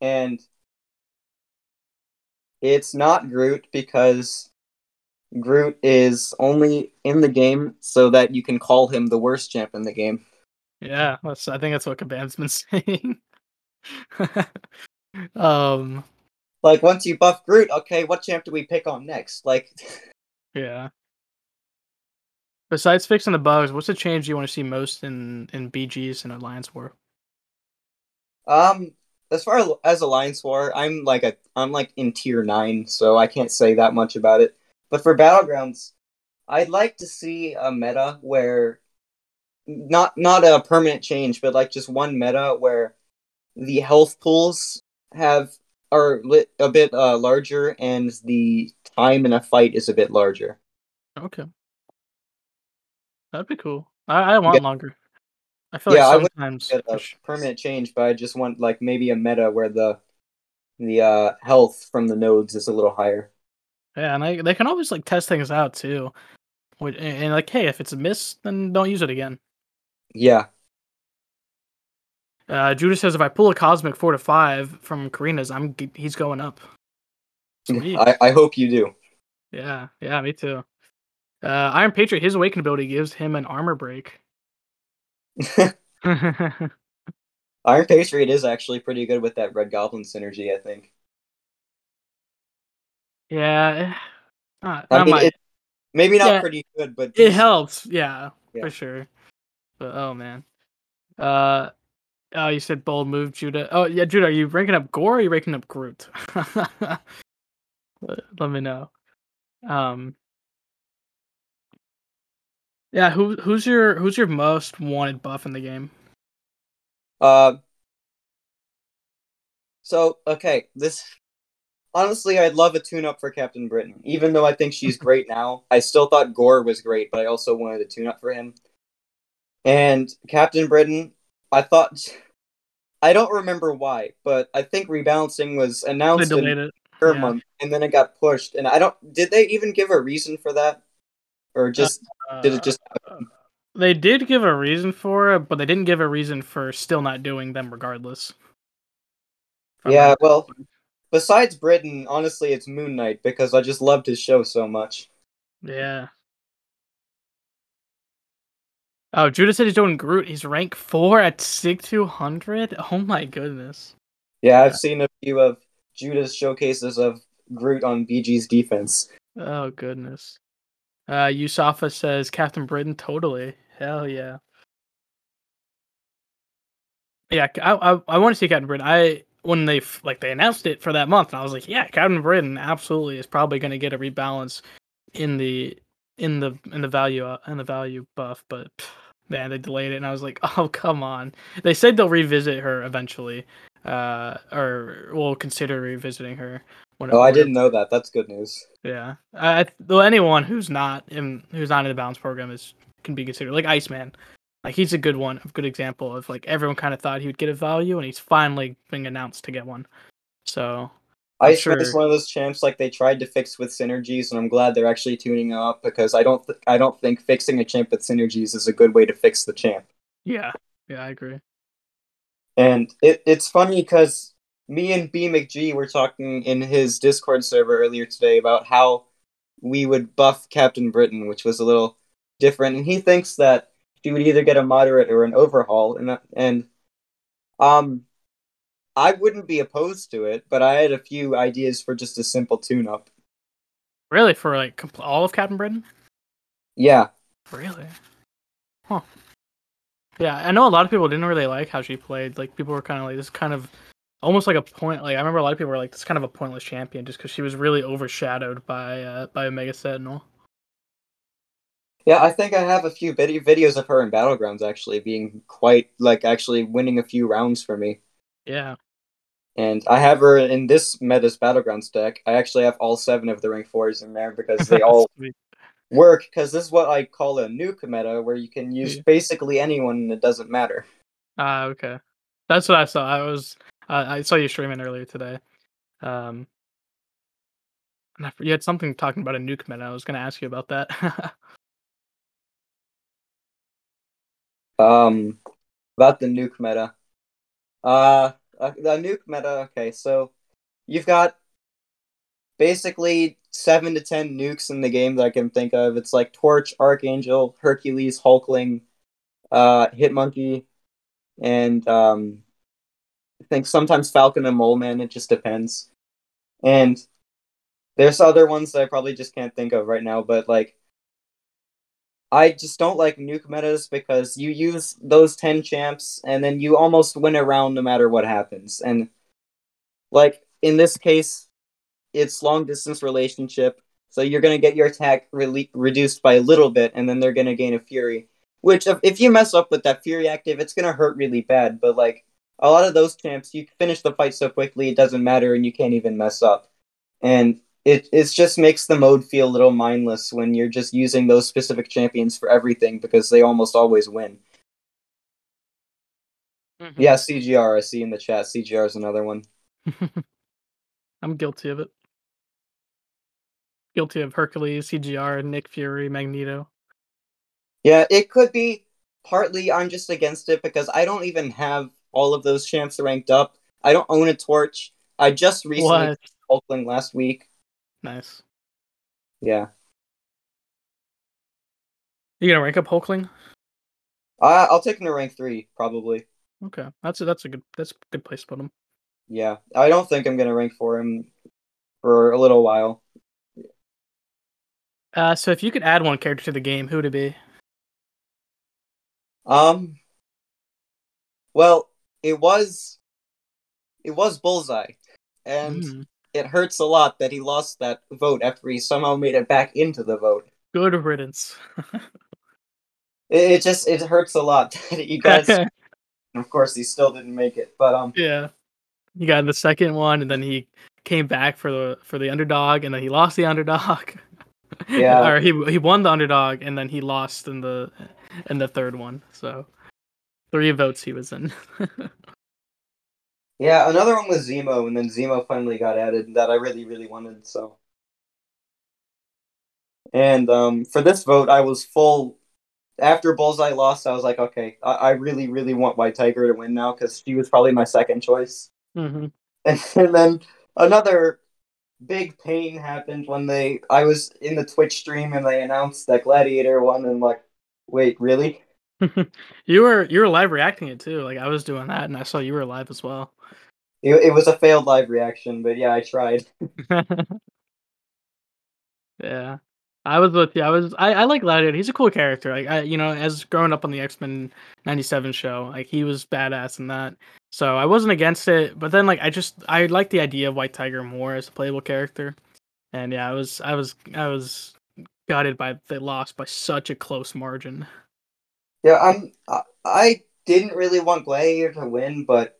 and it's not Groot because Groot is only in the game so that you can call him the worst champ in the game. Yeah, that's. I think that's what Kabam's been saying. um. Like once you buff Groot, okay, what champ do we pick on next? Like, Yeah. Besides fixing the bugs, what's the change you want to see most in in BGs and Alliance War? um, as far as Alliance War, I'm like a I'm like in tier nine, so I can't say that much about it. But for Battlegrounds, I'd like to see a meta where not not a permanent change, but like just one meta where the health pools have are lit a bit uh, larger and the time in a fight is a bit larger. Okay. That'd be cool. I, I want Yeah. longer. I feel Yeah, I like sometimes Get a permanent change, but I just want like maybe a meta where the the uh, health from the nodes is a little higher. Yeah, and I, they can always like test things out too. And, and like, hey, if it's a miss, then don't use it again. Yeah, Uh, Judah says if I pull a cosmic four to five from Carina's, I'm he's going up. Sweet. I, I hope you do. Yeah, yeah, me too. Uh, Iron Patriot, his awaken ability gives him an armor break. Iron Patriot is actually pretty good with that Red Goblin synergy. I think. yeah, eh, not, I mean, my- it, maybe not Yeah. pretty good, but it helps. Yeah, Yeah. for sure. But oh man, uh, oh, you said bold move, Judah. Oh yeah, Judah, are you ranking up Gorr? or Are you ranking up Groot? let, let me know. Um, yeah, who who's your who's your most wanted buff in the game? Uh, so okay, this honestly, I'd love a tune-up for Captain Britain. Even though I think she's great now, I still thought Gorr was great, but I also wanted a tune-up for him. And Captain Britain, I thought, I don't remember why, but I think rebalancing was announced in it. her yeah. month, and then it got pushed. And I don't, did they even give a reason for that, or just did it just? Uh, They did give a reason for it, but they didn't give a reason for still not doing them regardless. Yeah, well, besides Britain, honestly, it's Moon Knight because I just loved his show so much. Yeah. Oh, Judah said he's doing Groot. He's rank four at six two hundred. Oh my goodness. Yeah, I've Yeah. seen a few of Judah's showcases of Groot on BG's defense. Oh goodness. Uh, Yusafa says Captain Britain. Totally. Hell yeah. Yeah, I I, I want to see Captain Britain. I when they f- like they announced it for that month, and I was like, yeah, Captain Britain absolutely is probably going to get a rebalance in the in the in the value uh, in the value buff, but pff, man, they delayed it, and I was like, oh come on. They said they'll revisit her eventually, uh, or will consider revisiting her. When oh, I didn't know that. That's good news. Yeah, I, well, anyone who's not in who's not in the balance program is can be considered like Iceman. Like he's a good one, a good example of like everyone kind of thought he would get a value, and he's finally being announced to get one. So Iceman sure. is one of those champs like they tried to fix with synergies, and I'm glad they're actually tuning up because I don't th- I don't think fixing a champ with synergies is a good way to fix the champ. Yeah, yeah, I agree. And it, it's funny because me and B McG were talking in his Discord server earlier today about how we would buff Captain Britain, which was a little different, and he thinks that she would either get a moderate or an overhaul, and and um, I wouldn't be opposed to it, but I had a few ideas for just a simple tune-up. Really, for like all of Captain Britain? Yeah. Really? Huh. Yeah, I know a lot of people didn't really like how she played. Like people were kind of like this, kind of almost like a point. Like I remember a lot of people were like, "This kind of a pointless champion," just because she was really overshadowed by uh, by Omega Sentinel. Yeah, I think I have a few vid- videos of her in Battlegrounds actually being quite like actually winning a few rounds for me. Yeah. And I have her in this Meta's Battlegrounds deck. I actually have all seven of the rank fours in there because they all work. Because this is what I call a nuke meta, where you can use yeah. basically anyone and it doesn't matter. Ah, uh, okay. That's what I saw. I was uh, I saw you streaming earlier today. Um, and you had something talking about a nuke meta. I was going to ask you about that. Um, about the nuke meta. Uh, uh, the nuke meta. Okay, so you've got basically seven to ten nukes in the game that I can think of. It's like Torch, Archangel, Hercules, Hulkling, uh, Hitmonkey, and um, I think sometimes Falcon and Mole Man. It just depends. And there's other ones that I probably just can't think of right now, but like I just don't like nuke metas because you use those 10 champs and then you almost win a round no matter what happens. And like in this case, it's long distance relationship. So you're going to get your attack re- reduced by a little bit and then they're going to gain a fury. Which if, if you mess up with that fury active, it's going to hurt really bad. But like a lot of those champs, you finish the fight so quickly, it doesn't matter and you can't even mess up. And it it just makes the mode feel a little mindless when you're just using those specific champions for everything because they almost always win. Mm-hmm. Yeah, CGR. I see in the chat. CGR is another one. I'm guilty of it. Guilty of Hercules, CGR, Nick Fury, Magneto. Yeah, it could be partly I'm just against it because I don't even have all of those champs ranked up. I don't own a torch. I just recently Hulkling last week. Nice. Yeah. You gonna rank up Hulkling? Uh, I'll take him to rank three, probably. Okay, that's a, that's a good that's a good place to put him. Yeah, I don't think I'm gonna rank for him for a little while. Uh, so if you could add one character to the game, who would it be? Um. Well, it was. It was Bullseye, and mm it hurts a lot that he lost that vote after he somehow made it back into the vote. Good riddance. it, it, just it hurts a lot that you guys. of course, he still didn't make it, but um. Yeah, he got in the second one, and then he came back for the for the underdog, and then he lost the underdog. Yeah, or he he won the underdog, and then he lost in the in the third one. So three votes he was in. Yeah, another one was Zemo, and then Zemo finally got added that I really, really wanted. So, and um, for this vote, I was full. After Bullseye lost, I was like, okay, I, I really, really want White Tiger to win now because she was probably my second choice. Mm-hmm. And, and then another big pain happened when they I was in the Twitch stream and they announced that Gladiator won, and I'm like, wait, really? you were you were live reacting it too. Like I was doing that, and I saw you were live as well. It, it was a failed live reaction, but yeah, I tried. yeah, I was with you. I was. I, I like Gladiator. He's a cool character. Like I, you know, as growing up on the X Men '97 show, like he was badass in that. So I wasn't against it, but then like I just I like the idea of White Tiger more as a playable character. And yeah, I was I was I was gutted by they lost by such a close margin. Yeah, I'm. I- I didn't really want Gladiator to win, but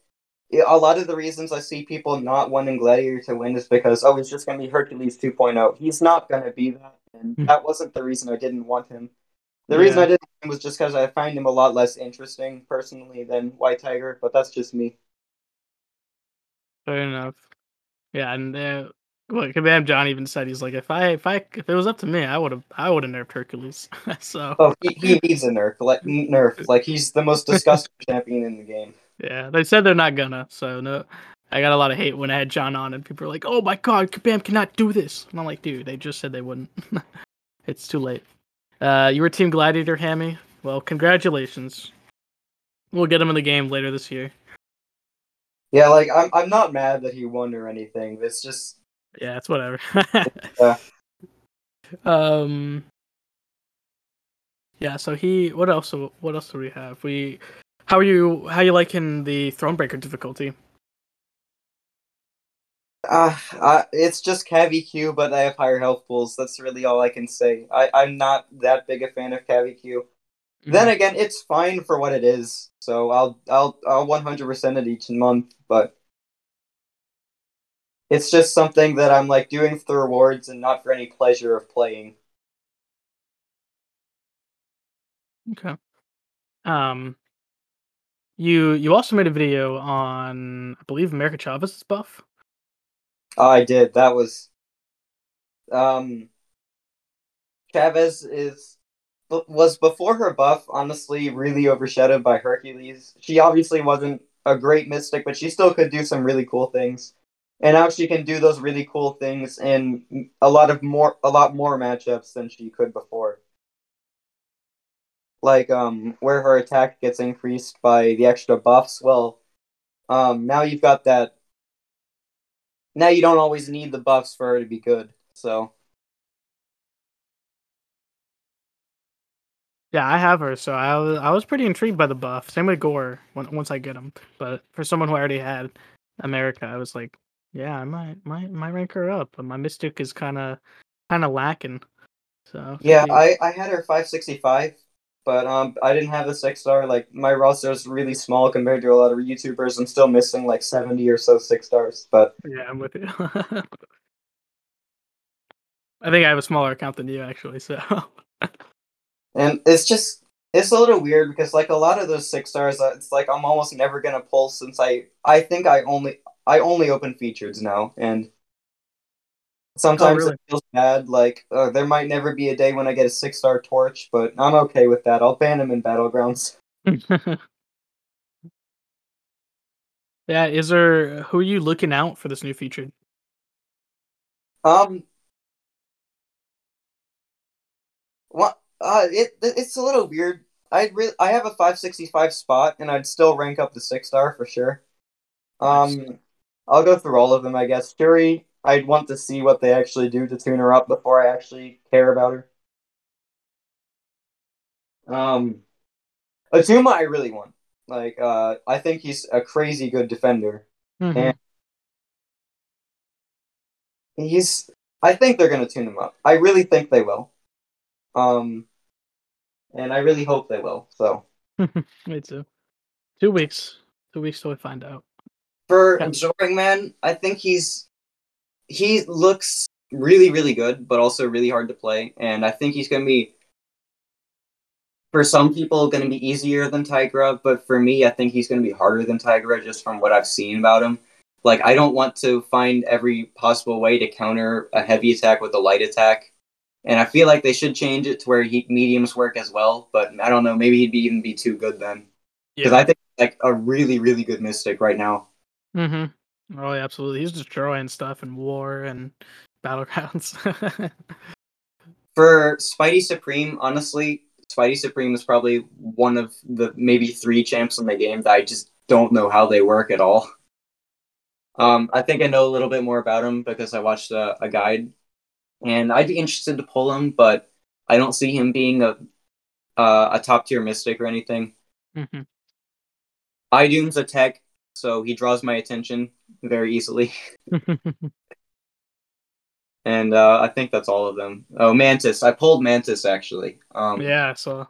yeah, a lot of the reasons I see people not wanting Gladiator to win is because oh, he's just gonna be Hercules 2.0. He's not gonna be that, and Hmm. that wasn't the reason I didn't want him. The reason I didn't want him was just because I find him a lot less interesting personally than White Tiger, but that's just me. Fair enough. Yeah, and uh, look, Kabam John even said he's like, if I if I if it was up to me, I would have I would have nerfed Hercules. so Oh, he, he needs a nerf. Like nerf. Like he's the most disgusting champion in the game. yeah, they said they're not gonna. So no, I got a lot of hate when I had John on, and people were like, "Oh my God, Kabam cannot do this," and I'm like, "Dude, they just said they wouldn't. it's too late." Uh, you were Team Gladiator, Hammy. Well, congratulations. We'll get him in the game later this year. Yeah, like I'm I'm not mad that he won or anything. It's just Yeah, it's whatever. Yeah. Um. Yeah. So he. What else? What else do we have? We. How are you? How are you liking the Thronebreaker difficulty? Uh, uh, it's just Cav EQ, but I have higher health pools. That's really all I can say. I, I'm not that big a fan of Cav EQ. Then again, it's fine for what it is. So I'll I'll I'll 100% it each month, but it's just something that I'm like doing for the rewards and not for any pleasure of playing. Okay. Um. You you also made a video on I believe America Chavez's buff. Oh, I did. That was um Chavez is was before her buff honestly really overshadowed by Hercules. She obviously wasn't a great mystic, but she still could do some really cool things. And now she can do those really cool things in a lot of more a lot more matchups than she could before. Like um where her attack gets increased by the extra buffs. Well, um now you've got that now you don't always need the buffs for her to be good. So Yeah, I have her, so I was I was pretty intrigued by the buff. Same with Gorr when, once I get him. But for someone who already had America, I was like, yeah, I might might might rank her up. But my Mystic is kind of kind of lacking. So yeah, maybe- I, I had her 565, but um I didn't have a six star. Like my roster is really small compared to a lot of YouTubers. I'm still missing like 70 or so six stars. But yeah, I'm with you. I think I have a smaller account than you actually. So and it's just it's a little weird because like a lot of those six stars, uh, it's like I'm almost never gonna pull since I I think I only I only open features now and. Sometimes really? it feels bad. Like uh, there might never be a day when I get a six star torch, but I'm okay with that. I'll ban him in battlegrounds. yeah, is there who are you looking out for this new feature? Um, what? Uh, it it's a little weird. I really I have a five sixty five spot, and I'd still rank up the six star for sure. Um, I'll go through all of them, I guess. Fury, I'd want to see what they actually do to tune her up before I actually care about her. Um, Atuma, I really want. Like, uh, I think he's a crazy good defender. Mhm. And- He's. I think they're gonna tune him up. I really think they will. Um, and I really hope they will. So Me too. Two weeks. Two weeks till we find out. For Yeah. Absorbing Man, I think he's he looks really really good, but also really hard to play. And I think he's gonna be for some people gonna be easier than Tigra, but for me, I think he's gonna be harder than Tigra just from what I've seen about him. Like I don't want to find every possible way to counter a heavy attack with a light attack. And I feel like they should change it to where he, mediums work as well, but I don't know. Maybe he'd be even be too good then, because I think like a really, really good mystic right now. Mm-hmm. Oh, yeah, absolutely. He's destroying stuff in war and battlegrounds. For Spidey Supreme, honestly, Spidey Supreme is probably one of the maybe three champs in the game that I just don't know how they work at all. Um, I think I know a little bit more about him because I watched a, a guide, and I'd be interested to pull him, but I don't see him being a uh, a top tier mystic or anything. Mhm. Idoom's a tech, so he draws my attention very easily. and uh, I think that's all of them. Oh, Mantis. I pulled Mantis actually. Um, yeah, so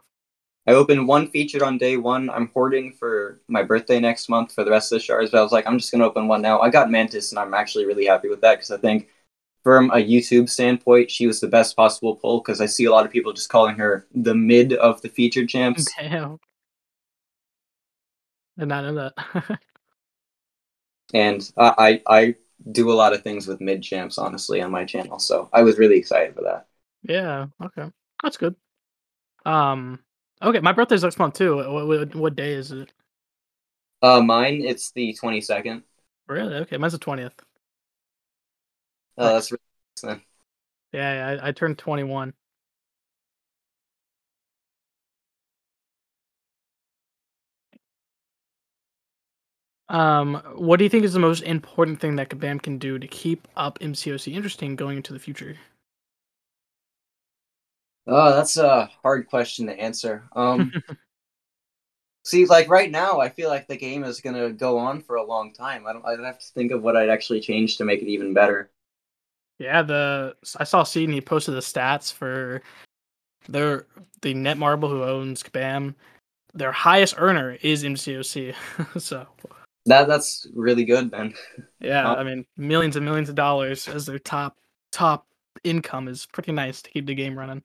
I opened one featured on day one. I'm hoarding for my birthday next month for the rest of the shards, but I was like, I'm just gonna open one now. I got Mantis, and I'm actually really happy with that because I think, from a YouTube standpoint, she was the best possible pull because I see a lot of people just calling her the mid of the featured champs. damn. Did not know that. and I, I I do a lot of things with mid champs honestly on my channel, so I was really excited for that. yeah, okay. That's good. Um okay, my birthday's next month too. What, what, what day is it? Uh, mine it's the twenty second. Really? Okay, mine's the 20th. Uh, that's really nice then. Yeah, yeah I, I turned 21. Um, what do you think is the most important thing that Kabam can do to keep up MCOC interesting going into the future? Oh, that's a hard question to answer. Um, see, like right now, I feel like the game is gonna go on for a long time. I don't. I'd have to think of what I'd actually change to make it even better. Yeah, the I saw Seed he posted the stats for their the Netmarble who owns Kabam. Their highest earner is MCOC. so That that's really good, then. yeah, I mean millions and millions of dollars as their top top income is pretty nice to keep the game running.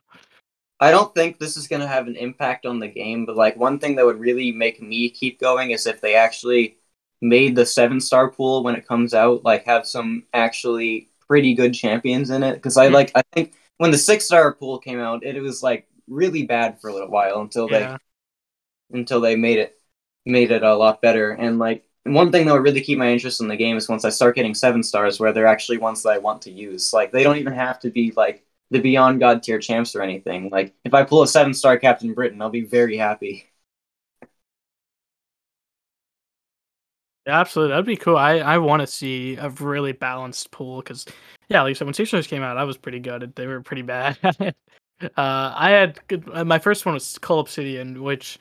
I don't think this is going to have an impact on the game, but like one thing that would really make me keep going is if they actually made the seven star pool when it comes out, like have some actually pretty good champions in it. Because I Mhm. like, I think when the six star pool came out, it, was like really bad for a little while until they until they made it made it a lot better. And like one thing that would really keep my interest in the game is once I start getting seven stars, where they're actually ones that I want to use. Like they don't even have to be like the beyond god tier champs or anything. Like if I pull a seven star Captain Britain, I'll be very happy. Yeah, absolutely. That'd be cool. I, I want to see a really balanced pool because, yeah, like you said, when Six Stars came out, I was pretty good. They were pretty bad. uh, I had good. My first one was Cull Obsidian, which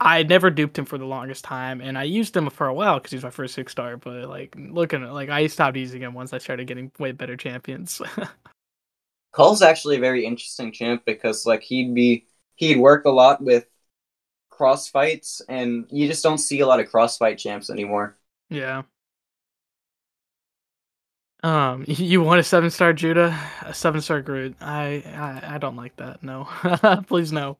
I never duped him for the longest time, and I used him for a while because he was my first six star. But like looking at like I stopped using him once I started getting way better champions. Cull's actually a very interesting champ because like he'd be he'd work a lot with cross fights, and you just don't see a lot of crossfight champs anymore. yeah. Um, you want a seven star Judah, a seven star Groot? I, I I don't like that. No, please no.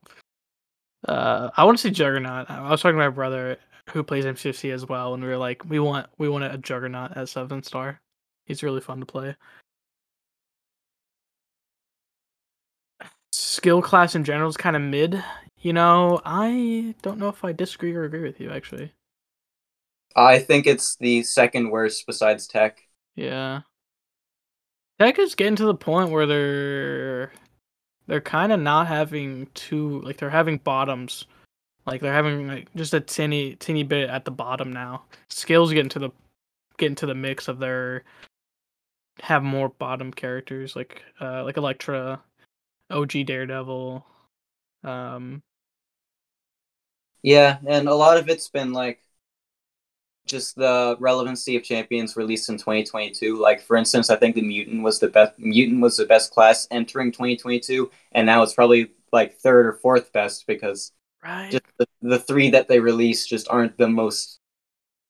Uh, I want to see Juggernaut. I was talking to my brother who plays MCOC as well, and we were like, we want we want a Juggernaut as seven star. He's really fun to play. Skill class in general is kind of mid. You know, I don't know if I disagree or agree with you actually. I think it's the second worst besides Tech. Yeah. Tech is getting to the point where they're they're kind of not having two like they're having bottoms. Like they're having like just a teeny teeny bit at the bottom now. Skills getting to the get into the mix of their have more bottom characters like uh like Elektra, OG Daredevil. Um Yeah, and a lot of it's been like just the relevancy of champions released in 2022. Like for instance, I think the mutant was the best. Mutant was the best class entering 2022, and now it's probably like third or fourth best because right. just the, the three that they released just aren't the most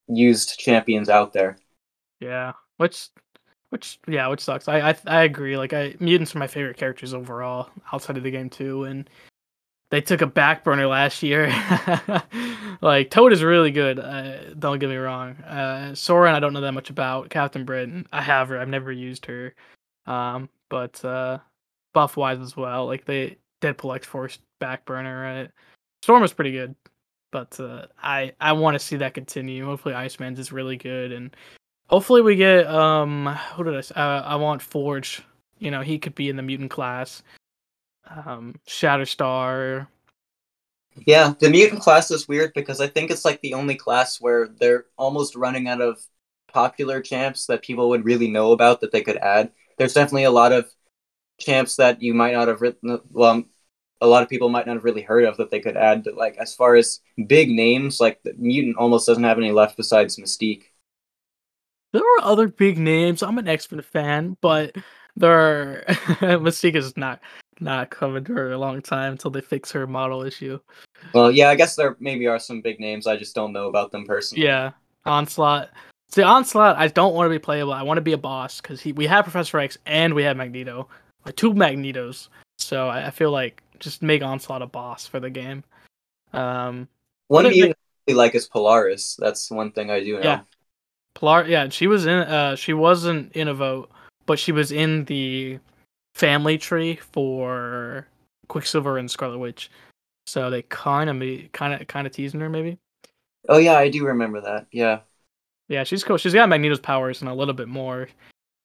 used champions out there. Yeah, which, which, yeah, which sucks. I, I, I agree. Like, I mutants are my favorite characters overall outside of the game too, and they took a back burner last year. like, Toad is really good. Uh, don't get me wrong. Uh, Sauron, I don't know that much about. Captain Britain, I have her. I've never used her. Um, but uh, buff wise as well. Like they Deadpool X Force back burner. Right? Storm is pretty good, but uh, I I want to see that continue. Hopefully, Iceman's is really good and hopefully we get um who did I uh, I want Forge. You know, he could be in the mutant class. Um Shatterstar. Yeah, the mutant class is weird because I think it's like the only class where they're almost running out of popular champs that people would really know about that they could add. There's definitely a lot of champs that you might not have written. Well, a lot of people might not have really heard of that they could add. But like as far as big names, like the mutant almost doesn't have any left besides Mystique. There are other big names. I'm an X-Men fan, but There, Mystique is not not coming for a long time until they fix her model issue. Well, yeah, I guess there maybe are some big names. I just don't know about them personally. Yeah, Onslaught. See, Onslaught, I don't want to be playable. I want to be a boss because we have Professor X and we have Magneto, like two Magnetos. So I, I feel like just make Onslaught a boss for the game. Um, One What you really like is Polaris. That's one thing I do know. Yeah. Pilar, yeah, she was in. Uh, she wasn't in a vote, but she was in the family tree for Quicksilver and Scarlet Witch. So they kind of, kind of, kind of teasing her, maybe. Oh yeah, I do remember that. Yeah. Yeah, she's cool. She's got Magneto's powers and a little bit more.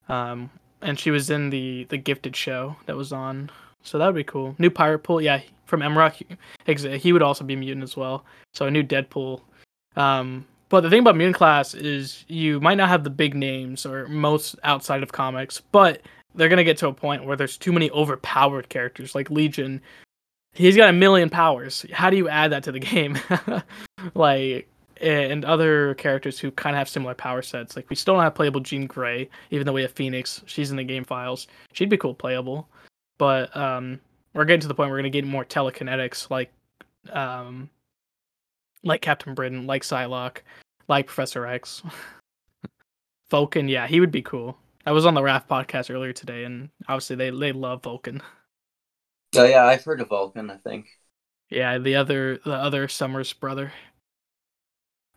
Um, and she was in the the Gifted show that was on. So that would be cool. New Pirate Pool, yeah, from Emrock. He, he would also be mutant as well. So a new Deadpool. Um, but the thing about mutant class is you might not have the big names or most outside of comics, but they're gonna get to a point where there's too many overpowered characters like Legion. He's got a million powers. How do you add that to the game? like and other characters who kind of have similar power sets. Like we still don't have playable Jean Grey, even though we have Phoenix. She's in the game files. She'd be cool playable, but um, we're getting to the point where we're gonna get more telekinetics, like um, like Captain Britain, like Psylocke, like Professor X. Vulcan, yeah, he would be cool. I was on the Raft podcast earlier today, and obviously they they love Vulcan. Oh yeah, I've heard of Vulcan. I think. Yeah, the other the other Summers brother.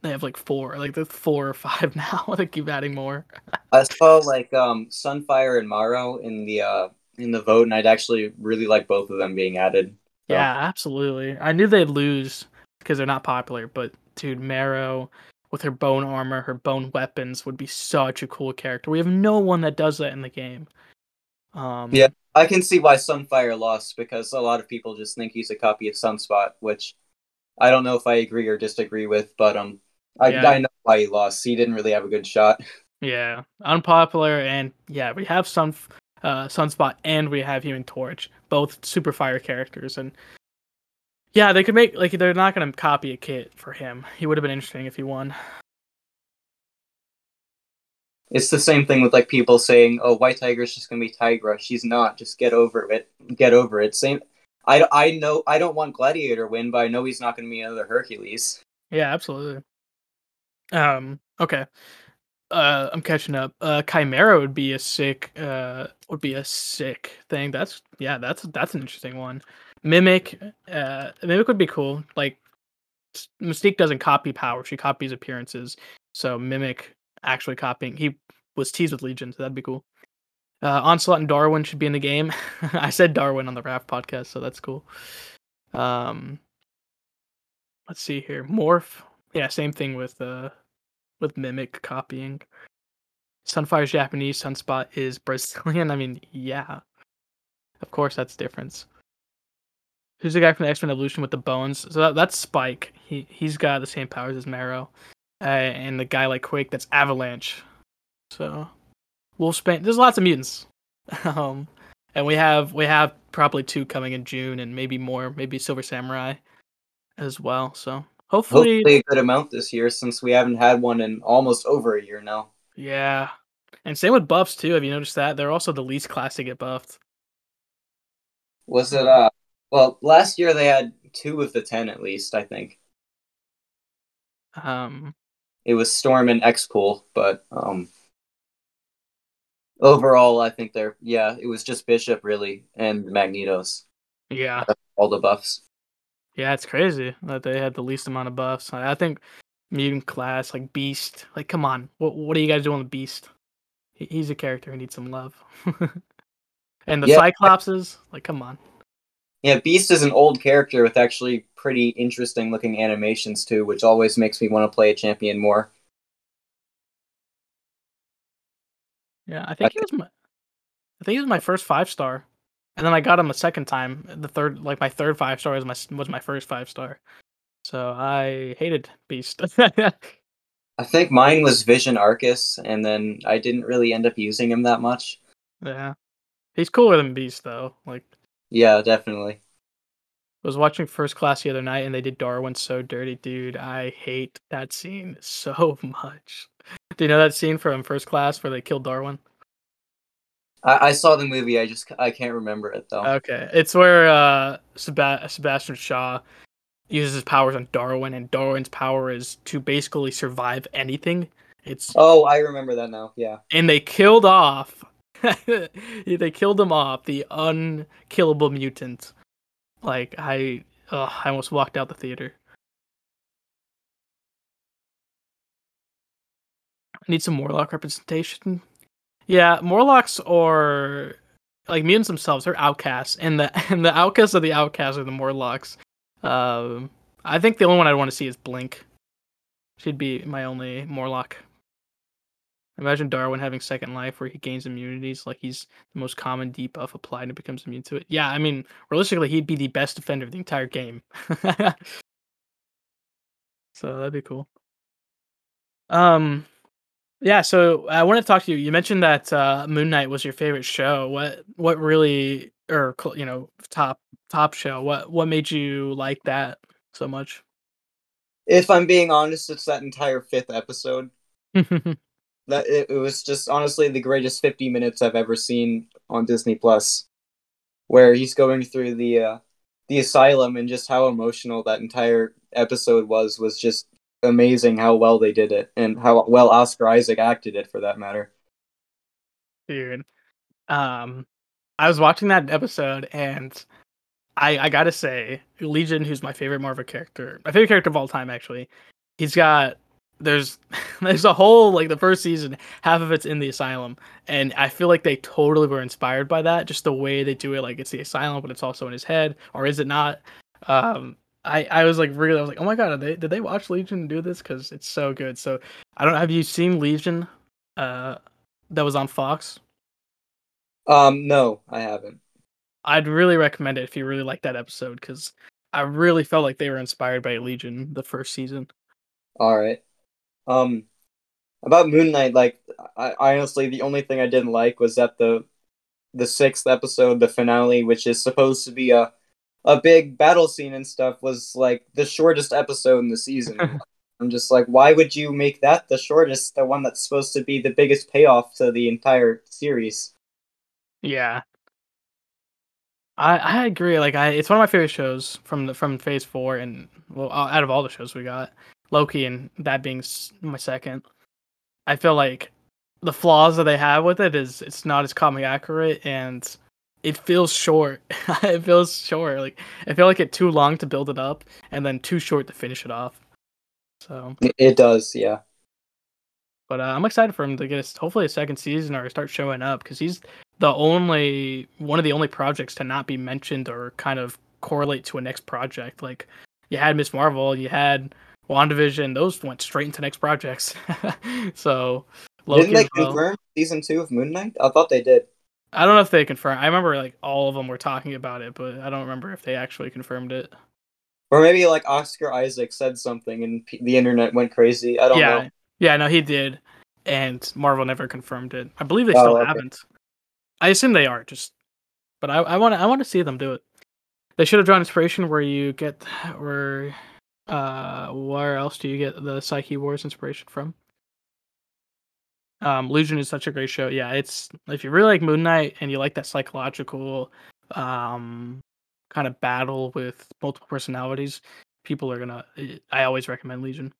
They have like four, like the four or five now. they keep adding more. I saw like um Sunfire and Marrow in the uh in the vote, and I'd actually really like both of them being added. So, Yeah, absolutely. I knew they'd lose because they're not popular, but dude, Marrow with her bone armor, her bone weapons would be such a cool character. We have no one that does that in the game. Um, Yeah. I can see why Sunfire lost because a lot of people just think he's a copy of Sunspot, which I don't know if I agree or disagree with, but um, I Yeah. I know why he lost. He didn't really have a good shot. Yeah, unpopular, and yeah, we have Sun, uh, Sunspot, and we have Human Torch, both super fire characters, and yeah, they could make like they're not gonna copy a kit for him. He would have been interesting if he won. It's the same thing with like people saying, "Oh, White Tiger's just gonna be Tigra." She's not. Just get over it. Get over it. Same. I, I know I don't want Gladiator win, but I know he's not gonna be another Hercules. Yeah, absolutely. Um, okay. Uh, I'm catching up. Uh, Chimera would be a sick. Uh, would be a sick thing. That's yeah. That's that's an interesting one. Mimic. Uh, Mimic would be cool. Like Mystique doesn't copy power; she copies appearances. So Mimic actually copying. He was teased with Legion, so that'd be cool. Uh, Onslaught and Darwin should be in the game. I said Darwin on the Raft podcast, so that's cool. Um, let's see here. Morph. Yeah, same thing with uh with Mimic copying. Sunfire's Japanese, Sunspot is Brazilian. I mean, yeah. Of course that's difference. Who's the guy from the X Men Evolution with the bones? So that, that's Spike. He he's got the same powers as Marrow. Uh, and the guy like Quake, that's Avalanche. So Wolfsbane. There's lots of mutants. um, and we have we have probably two coming in June, and maybe more. Maybe Silver Samurai as well. So hopefully, Hopefully, a good amount this year since we haven't had one in almost over a year now. yeah. And same with buffs too. Have you noticed that they're also the least class to get buffed? Was it uh? Well, last year they had two of the ten at least. I think Um, it was Storm and X-Pool, but um. Overall, I think they're yeah. It was just Bishop really and Magnetos. yeah, All the buffs. yeah. It's crazy that they had the least amount of buffs. I, think mutant class like Beast. Like, come on, what what are you guys doing with Beast? He, he's a character who needs some love. and the Yeah. Cyclopses, like, come on. Yeah, Beast is an old character with actually pretty interesting looking animations too, which always makes me want to play a champion more. Yeah, I think he was my, I think he was my first five star, and then I got him a second time. The third, like my third five star was my was my first five star. So I hated Beast. I think mine was Vision Aarkus, and then I didn't really end up using him that much. yeah, he's cooler than Beast though. Like Yeah, definitely. I was watching First Class the other night, and they did Darwin so dirty, dude. I hate that scene so much. Do you know that scene from First Class where they killed Darwin? I, I saw the movie. I just I can't remember it though. Okay, it's where uh, Seb- Sebastian Shaw uses his powers on Darwin, and Darwin's power is to basically survive anything. It's oh, I remember that now. Yeah, and they killed off. they killed him off, the unkillable mutant. Like I, ugh, I almost walked out the theater. Need some Morlock representation. Yeah, Morlocks or like mutants themselves are outcasts, and the and the outcasts of the outcasts are the Morlocks. Um, I think the only one I'd want to see is Blink. She'd be my only Morlock. Imagine Darwin having Second Life where he gains immunities, like he's the most common debuff applied and becomes immune to it. Yeah, I mean, realistically, he'd be the best defender of the entire game. so that'd be cool. Um, yeah. So I want to talk to you. You mentioned that uh, Moon Knight was your favorite show. What what really, or you know, top top show? What what made you like that so much? If I'm being honest, it's that entire fifth episode. that it, it was just honestly the greatest 50 minutes I've ever seen on Disney Plus, where he's going through the uh, the asylum and just how emotional that entire episode was was just amazing how well they did it and how well Oscar Isaac acted it for that matter. Dude, um, I was watching that episode and I I gotta say Legion, who's my favorite Marvel character, my favorite character of all time actually, he's got there's there's a whole like the first season half of it's in the asylum. And i feel like they totally were inspired by that just the way they do it. Like it's the asylum but it's also in his head. Or is it not? Um i i was like really i was like oh my god did they did they watch legion do this? Because it's so good. So i don't have you seen legion uh that was on fox? Um no i haven't. I'd really recommend it if you really like that episode because i really felt like they were inspired by legion the first season. All right um, about Moon Knight, like I, I honestly the only thing I didn't like was that the the sixth episode, the finale, which is supposed to be a a big battle scene and stuff, was like the shortest episode in the season. I'm just like, why would you make that the shortest, the one that's supposed to be the biggest payoff to the entire series? Yeah, I I agree. Like, I it's one of my favorite shows from the from Phase Four, and well, out of all the shows we got. Loki, and that being my second. I feel like the flaws that they have with it is it's not as comic accurate and it feels short. it feels short. Like I feel like it too long to build it up and then too short to finish it off. So it does, yeah. But uh, I'm excited for him to get a, hopefully a second season or start showing up because he's the only one of the only projects to not be mentioned or kind of correlate to a next project. Like you had Miss Marvel, you had WandaVision, those went straight into next projects. so Loki didn't they well. confirm season two of Moon Knight? I thought they did. I don't know if they confirmed. I remember like all of them were talking about it, but I don't remember if they actually confirmed it. Or maybe like Oscar Isaac said something and p- the internet went crazy. I don't yeah. know. Yeah, no, he did, and Marvel never confirmed it. I believe they oh, still okay. haven't. I assume they are just, but I I want I want to see them do it. They should have drawn inspiration where you get where uh, where else do you get the Psyche Wars inspiration from? Um, Legion is such a great show. Yeah, it's if you really like Moon Knight and you like that psychological um kind of battle with multiple personalities, people are gonna. I always recommend Legion.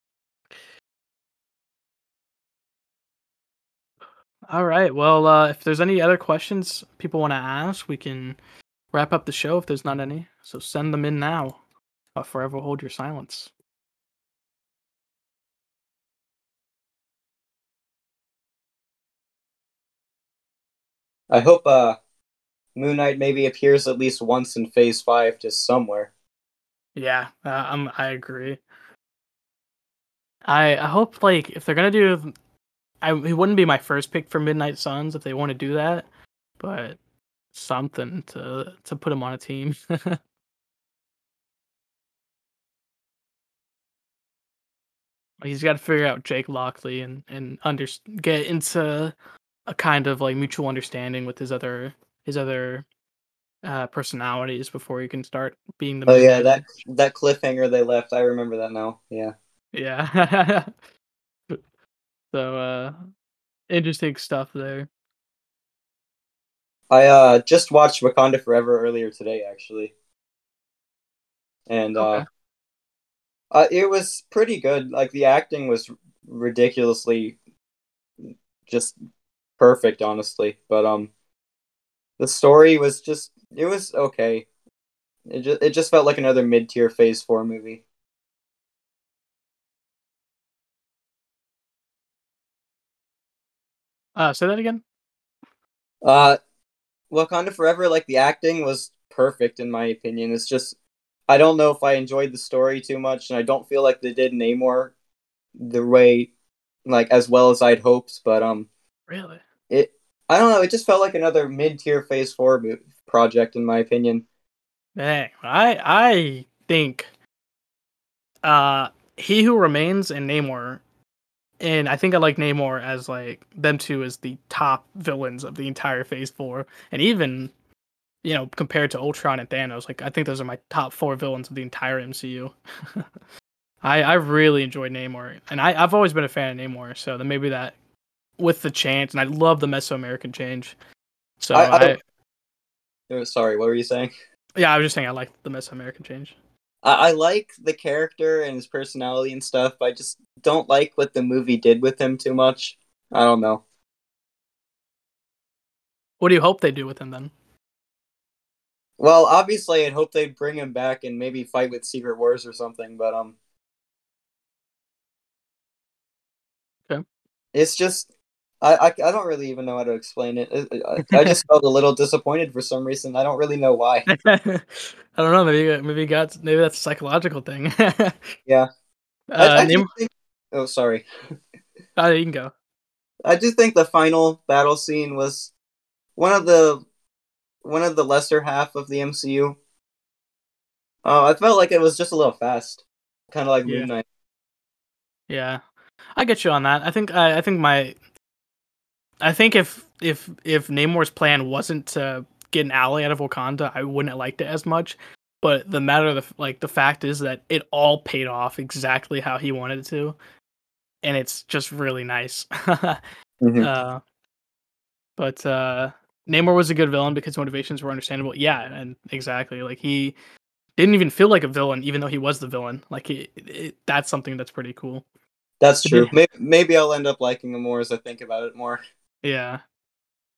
All right. Well, uh, if there's any other questions people want to ask, we can wrap up the show if there's not any. So send them in now but forever hold your silence. I hope uh, Moon Knight maybe appears at least once in Phase Five, just somewhere. Yeah, uh, I'm, I agree. I I hope like if they're gonna do, I it wouldn't be my first pick for Midnight Suns if they want to do that, but something to to put him on a team. He's got to figure out Jake Lockley and and under get into a kind of like mutual understanding with his other his other uh, personalities before he can start being the. Oh yeah, that that cliffhanger they left. I remember that now. Yeah. Yeah. so uh, interesting stuff there. I uh just watched Wakanda Forever earlier today, actually, and Okay. uh, uh, it was pretty good. Like the acting was ridiculously just perfect, honestly. But um, the story was just it was okay. It just it just felt like another mid tier Phase Four movie. Uh, say that again. Uh, Wakanda Forever, like the acting was perfect in my opinion. It's just I don't know if I enjoyed the story too much, and I don't feel like they did Namor the way like as well as I'd hoped. But um, Really? it I don't know. It just felt like another mid tier Phase Four mo- project in my opinion. Dang. I I think uh He Who Remains and Namor and I think I like Namor as like them two as the top villains of the entire Phase Four, and even you know compared to Ultron and Thanos, like I think those are my top four villains of the entire MCU. I I really enjoyed Namor, and I I've always been a fan of Namor, so then maybe that with the chant, and I love the Mesoamerican change. So I- I I, Oh, sorry, what were you saying? yeah, I was just saying I like the Mesoamerican change. I, I like the character and his personality and stuff. But I just don't like what the movie did with him too much. I don't know. What do you hope they do with him then? Well, obviously, I'd hope they'd bring him back and maybe fight with Secret Wars or something. But um, Okay. it's just I, I I don't really even know how to explain it. I, I- I just felt a little disappointed for some reason. I don't really know why. I don't know. Maybe maybe got maybe that's a psychological thing. Yeah. Uh, do think, oh, sorry. uh, you can go. I do think the final battle scene was one of the one of the lesser half of the MCU. Uh, I felt like it was just a little fast, kind of like Yeah. Moon Knight. Yeah, I get you on that. I think I, I think my, I think if if if Namor's plan wasn't to get an ally out of Wakanda, I wouldn't have liked it as much. But the matter of the like the fact is that it all paid off exactly how he wanted it to, and it's just really nice. Mhm. uh, but uh, Namor was a good villain because motivations were understandable. Yeah, and exactly like he didn't even feel like a villain, even though he was the villain. Like it, it, that's something that's pretty cool. That's true. Maybe, maybe I'll end up liking him more as I think about it more. Yeah.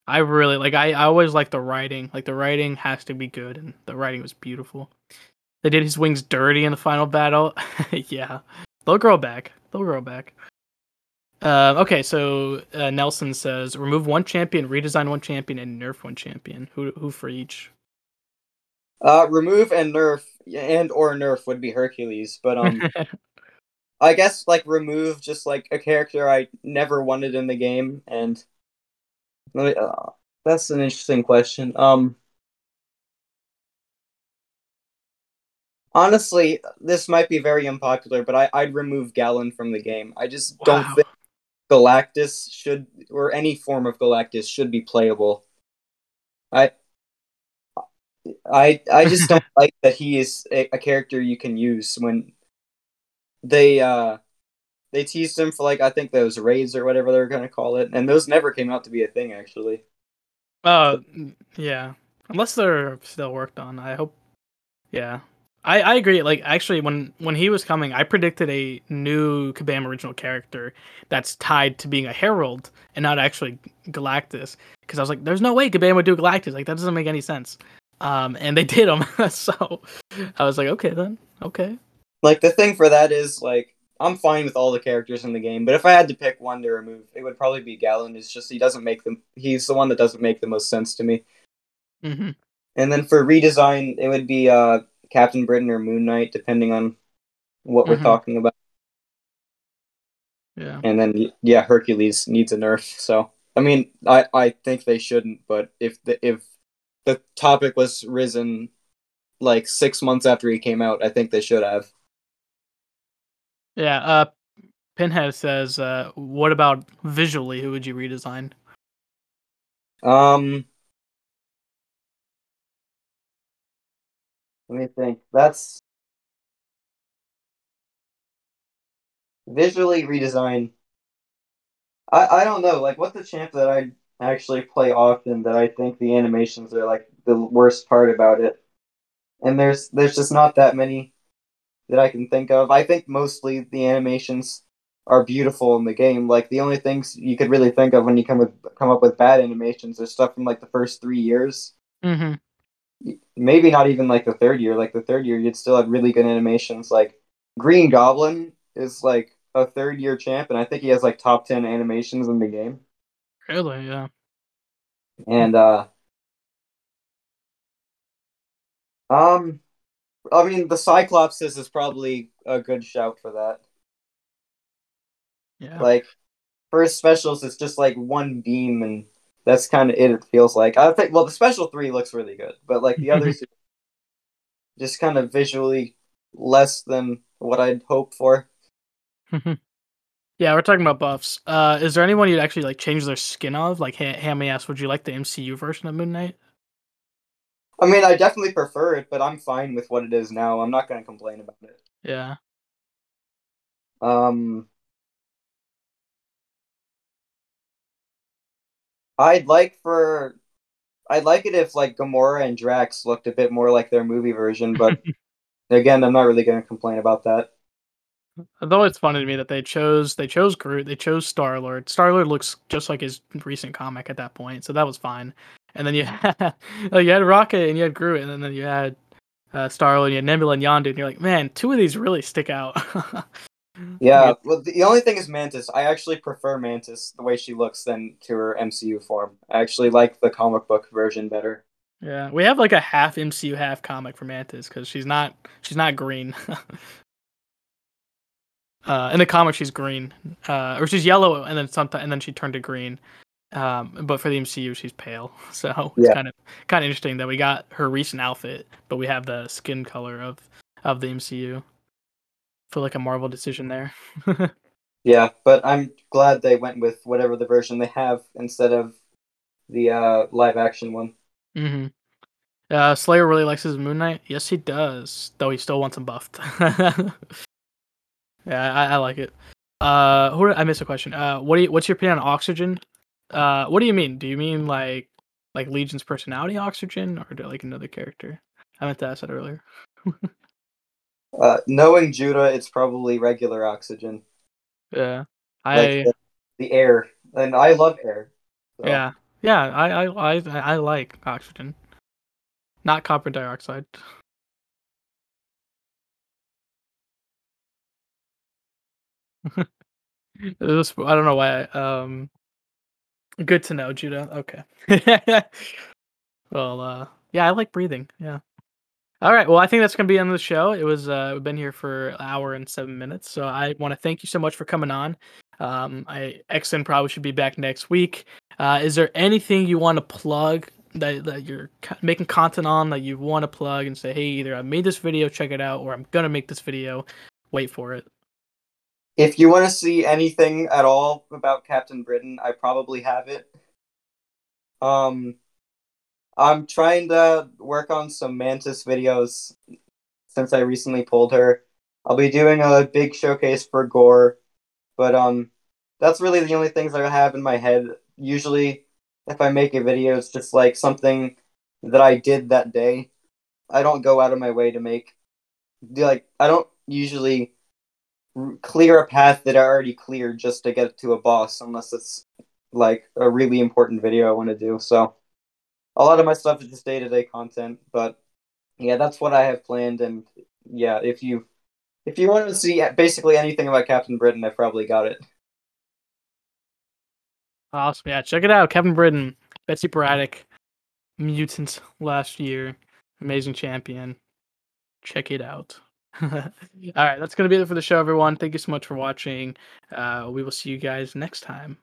I really like I, I always like the writing. Like the writing has to be good and the writing was beautiful. They did his wings dirty in the final battle. yeah. They'll grow back. They'll grow back. Uh, okay, so uh, Nelson says remove one champion, redesign one champion, and nerf one champion. Who who for each? Uh, remove and nerf and or nerf would be Hercules, but um, I guess like remove just like a character I never wanted in the game, and let me, uh, that's an interesting question. Um, honestly, this might be very unpopular, but I I'd remove Galan from the game. I just don't think Galactus should or any form of Galactus should be playable. I I I just don't like that he is a, a character you can use when they uh they teased him for like I think those raids or whatever they were gonna call it, and those never came out to be a thing actually. Uh, yeah. Unless they're still worked on, I hope. Yeah, I I agree. Like actually, when when he was coming, I predicted a new Kabam original character that's tied to being a herald and not actually Galactus, because I was like, there's no way Kabam would do Galactus. Like that doesn't make any sense. Um, and they did him, so I was like, okay then, okay. Like the thing for that is like I'm fine with all the characters in the game, but if I had to pick one to remove, it would probably be Galan. It's just he doesn't make them. He's the one that doesn't make the most sense to me. Mm-hmm. And then for redesign, it would be uh Captain Britain or Moon Knight, depending on what we're Mhm. talking about. Yeah. And then yeah, Hercules needs a nerf. So I mean, I I think they shouldn't, but if the if the topic was risen like six months after he came out, I think they should have. Yeah. Uh, Pinhead says, uh, what about visually? Who would you redesign? Um, let me think. That's visually redesign. I I don't know. Like, what's the champ that I actually play often that I think the animations are like the worst part about it. And there's there's just not that many that I can think of. I think mostly the animations are beautiful in the game. Like the only things you could really think of when you come with come up with bad animations are stuff from like the first three years. Mm-hmm. Maybe not even like the third year. Like the third year, you'd still have really good animations. Like Green Goblin is like a third year champ, and I think he has like top ten animations in the game. Really? Yeah. And uh, um, I mean, the Cyclopses is probably a good shout for that. Yeah. Like first specials, it's just like one beam, and that's kind of it. It feels like I think. Well, the special three looks really good, but like the others, just kind of visually less than what I'd hoped for. yeah, we're talking about buffs. Uh, is there anyone you'd actually like change their skin of? Like, ha- Hammy asked, would you like the MCU version of Moon Knight? I mean, I definitely prefer it, but I'm fine with what it is now. I'm not going to complain about it. Yeah. Um, I'd like for, I'd like it if like Gamora and Drax looked a bit more like their movie version, but again, I'm not really going to complain about that. Though it's funny to me that they chose they chose Groot, they chose Star Lord. Star Lord looks just like his recent comic at that point, so that was fine. And then you had like, you had Rocket and you had Groot, and then you had uh, Star Lord, and you had Nebula and Yondu, and you're like, man, two of these really stick out. yeah, well, the only thing is Mantis. I actually prefer Mantis the way she looks than to her MCU form. I actually like the comic book version better. Yeah, we have like a half MCU, half comic for Mantis because she's not she's not green. uh, in the comic, she's green, uh, or she's yellow, and then sometimes and then she turned to green. Um, but for the MCU, she's pale, so it's Yeah. kind of kind of interesting that we got her recent outfit, but we have the skin color of of the MCU. Feel like a Marvel decision there. Yeah, but I'm glad they went with whatever the version they have instead of the uh, live action one. Mm-hmm. Uh, Slayer really likes his Moon Knight. Yes, he does. Though he still wants him buffed. yeah, I, I like it. Uh, who I missed a question. Uh, what do you, what's your opinion on Oxygen? Uh, what do you mean? Do you mean like like Legion's personality Oxygen, or do, like another character? I meant to ask that earlier. Uh, knowing Judah, it's probably regular oxygen, Yeah, like I the, the air, and I love air. so- yeah yeah I I I I like Oxygen, not carbon dioxide. Was- I don't know why. Um, good to know, Judah. Okay. well, uh, yeah, I like breathing. Yeah. All right. Well, I think that's gonna be the end of the show. It was uh, we've been here for an hour and seven minutes, so I want to thank you so much for coming on. Um, I Exon probably should be back next week. Uh, is there anything you want to plug that that you're making content on that you want to plug and say, hey, either I made this video, check it out, or I'm gonna make this video. Wait for it. If you want to see anything at all about Captain Britain, I probably have it. Um, I'm trying to work on some Mantis videos since I recently pulled her. I'll be doing a big showcase for Gorr, but um, that's really the only things I have in my head. Usually, if I make a video, it's just like something that I did that day. I don't go out of my way to make like I don't usually clear a path that I already cleared just to get to a boss unless it's like a really important video I want to do. So a lot of my stuff is just day to day content, but yeah, that's what I have planned. And yeah, if you if you want to see basically anything about Captain Britain, I've probably got it. Awesome. Yeah, check it out. Kevin Britain, Betsy Braddock, Mutant last year, amazing champion. Check it out. All right, that's going to be it for the show, everyone. Thank you so much for watching. Uh, we will see you guys next time.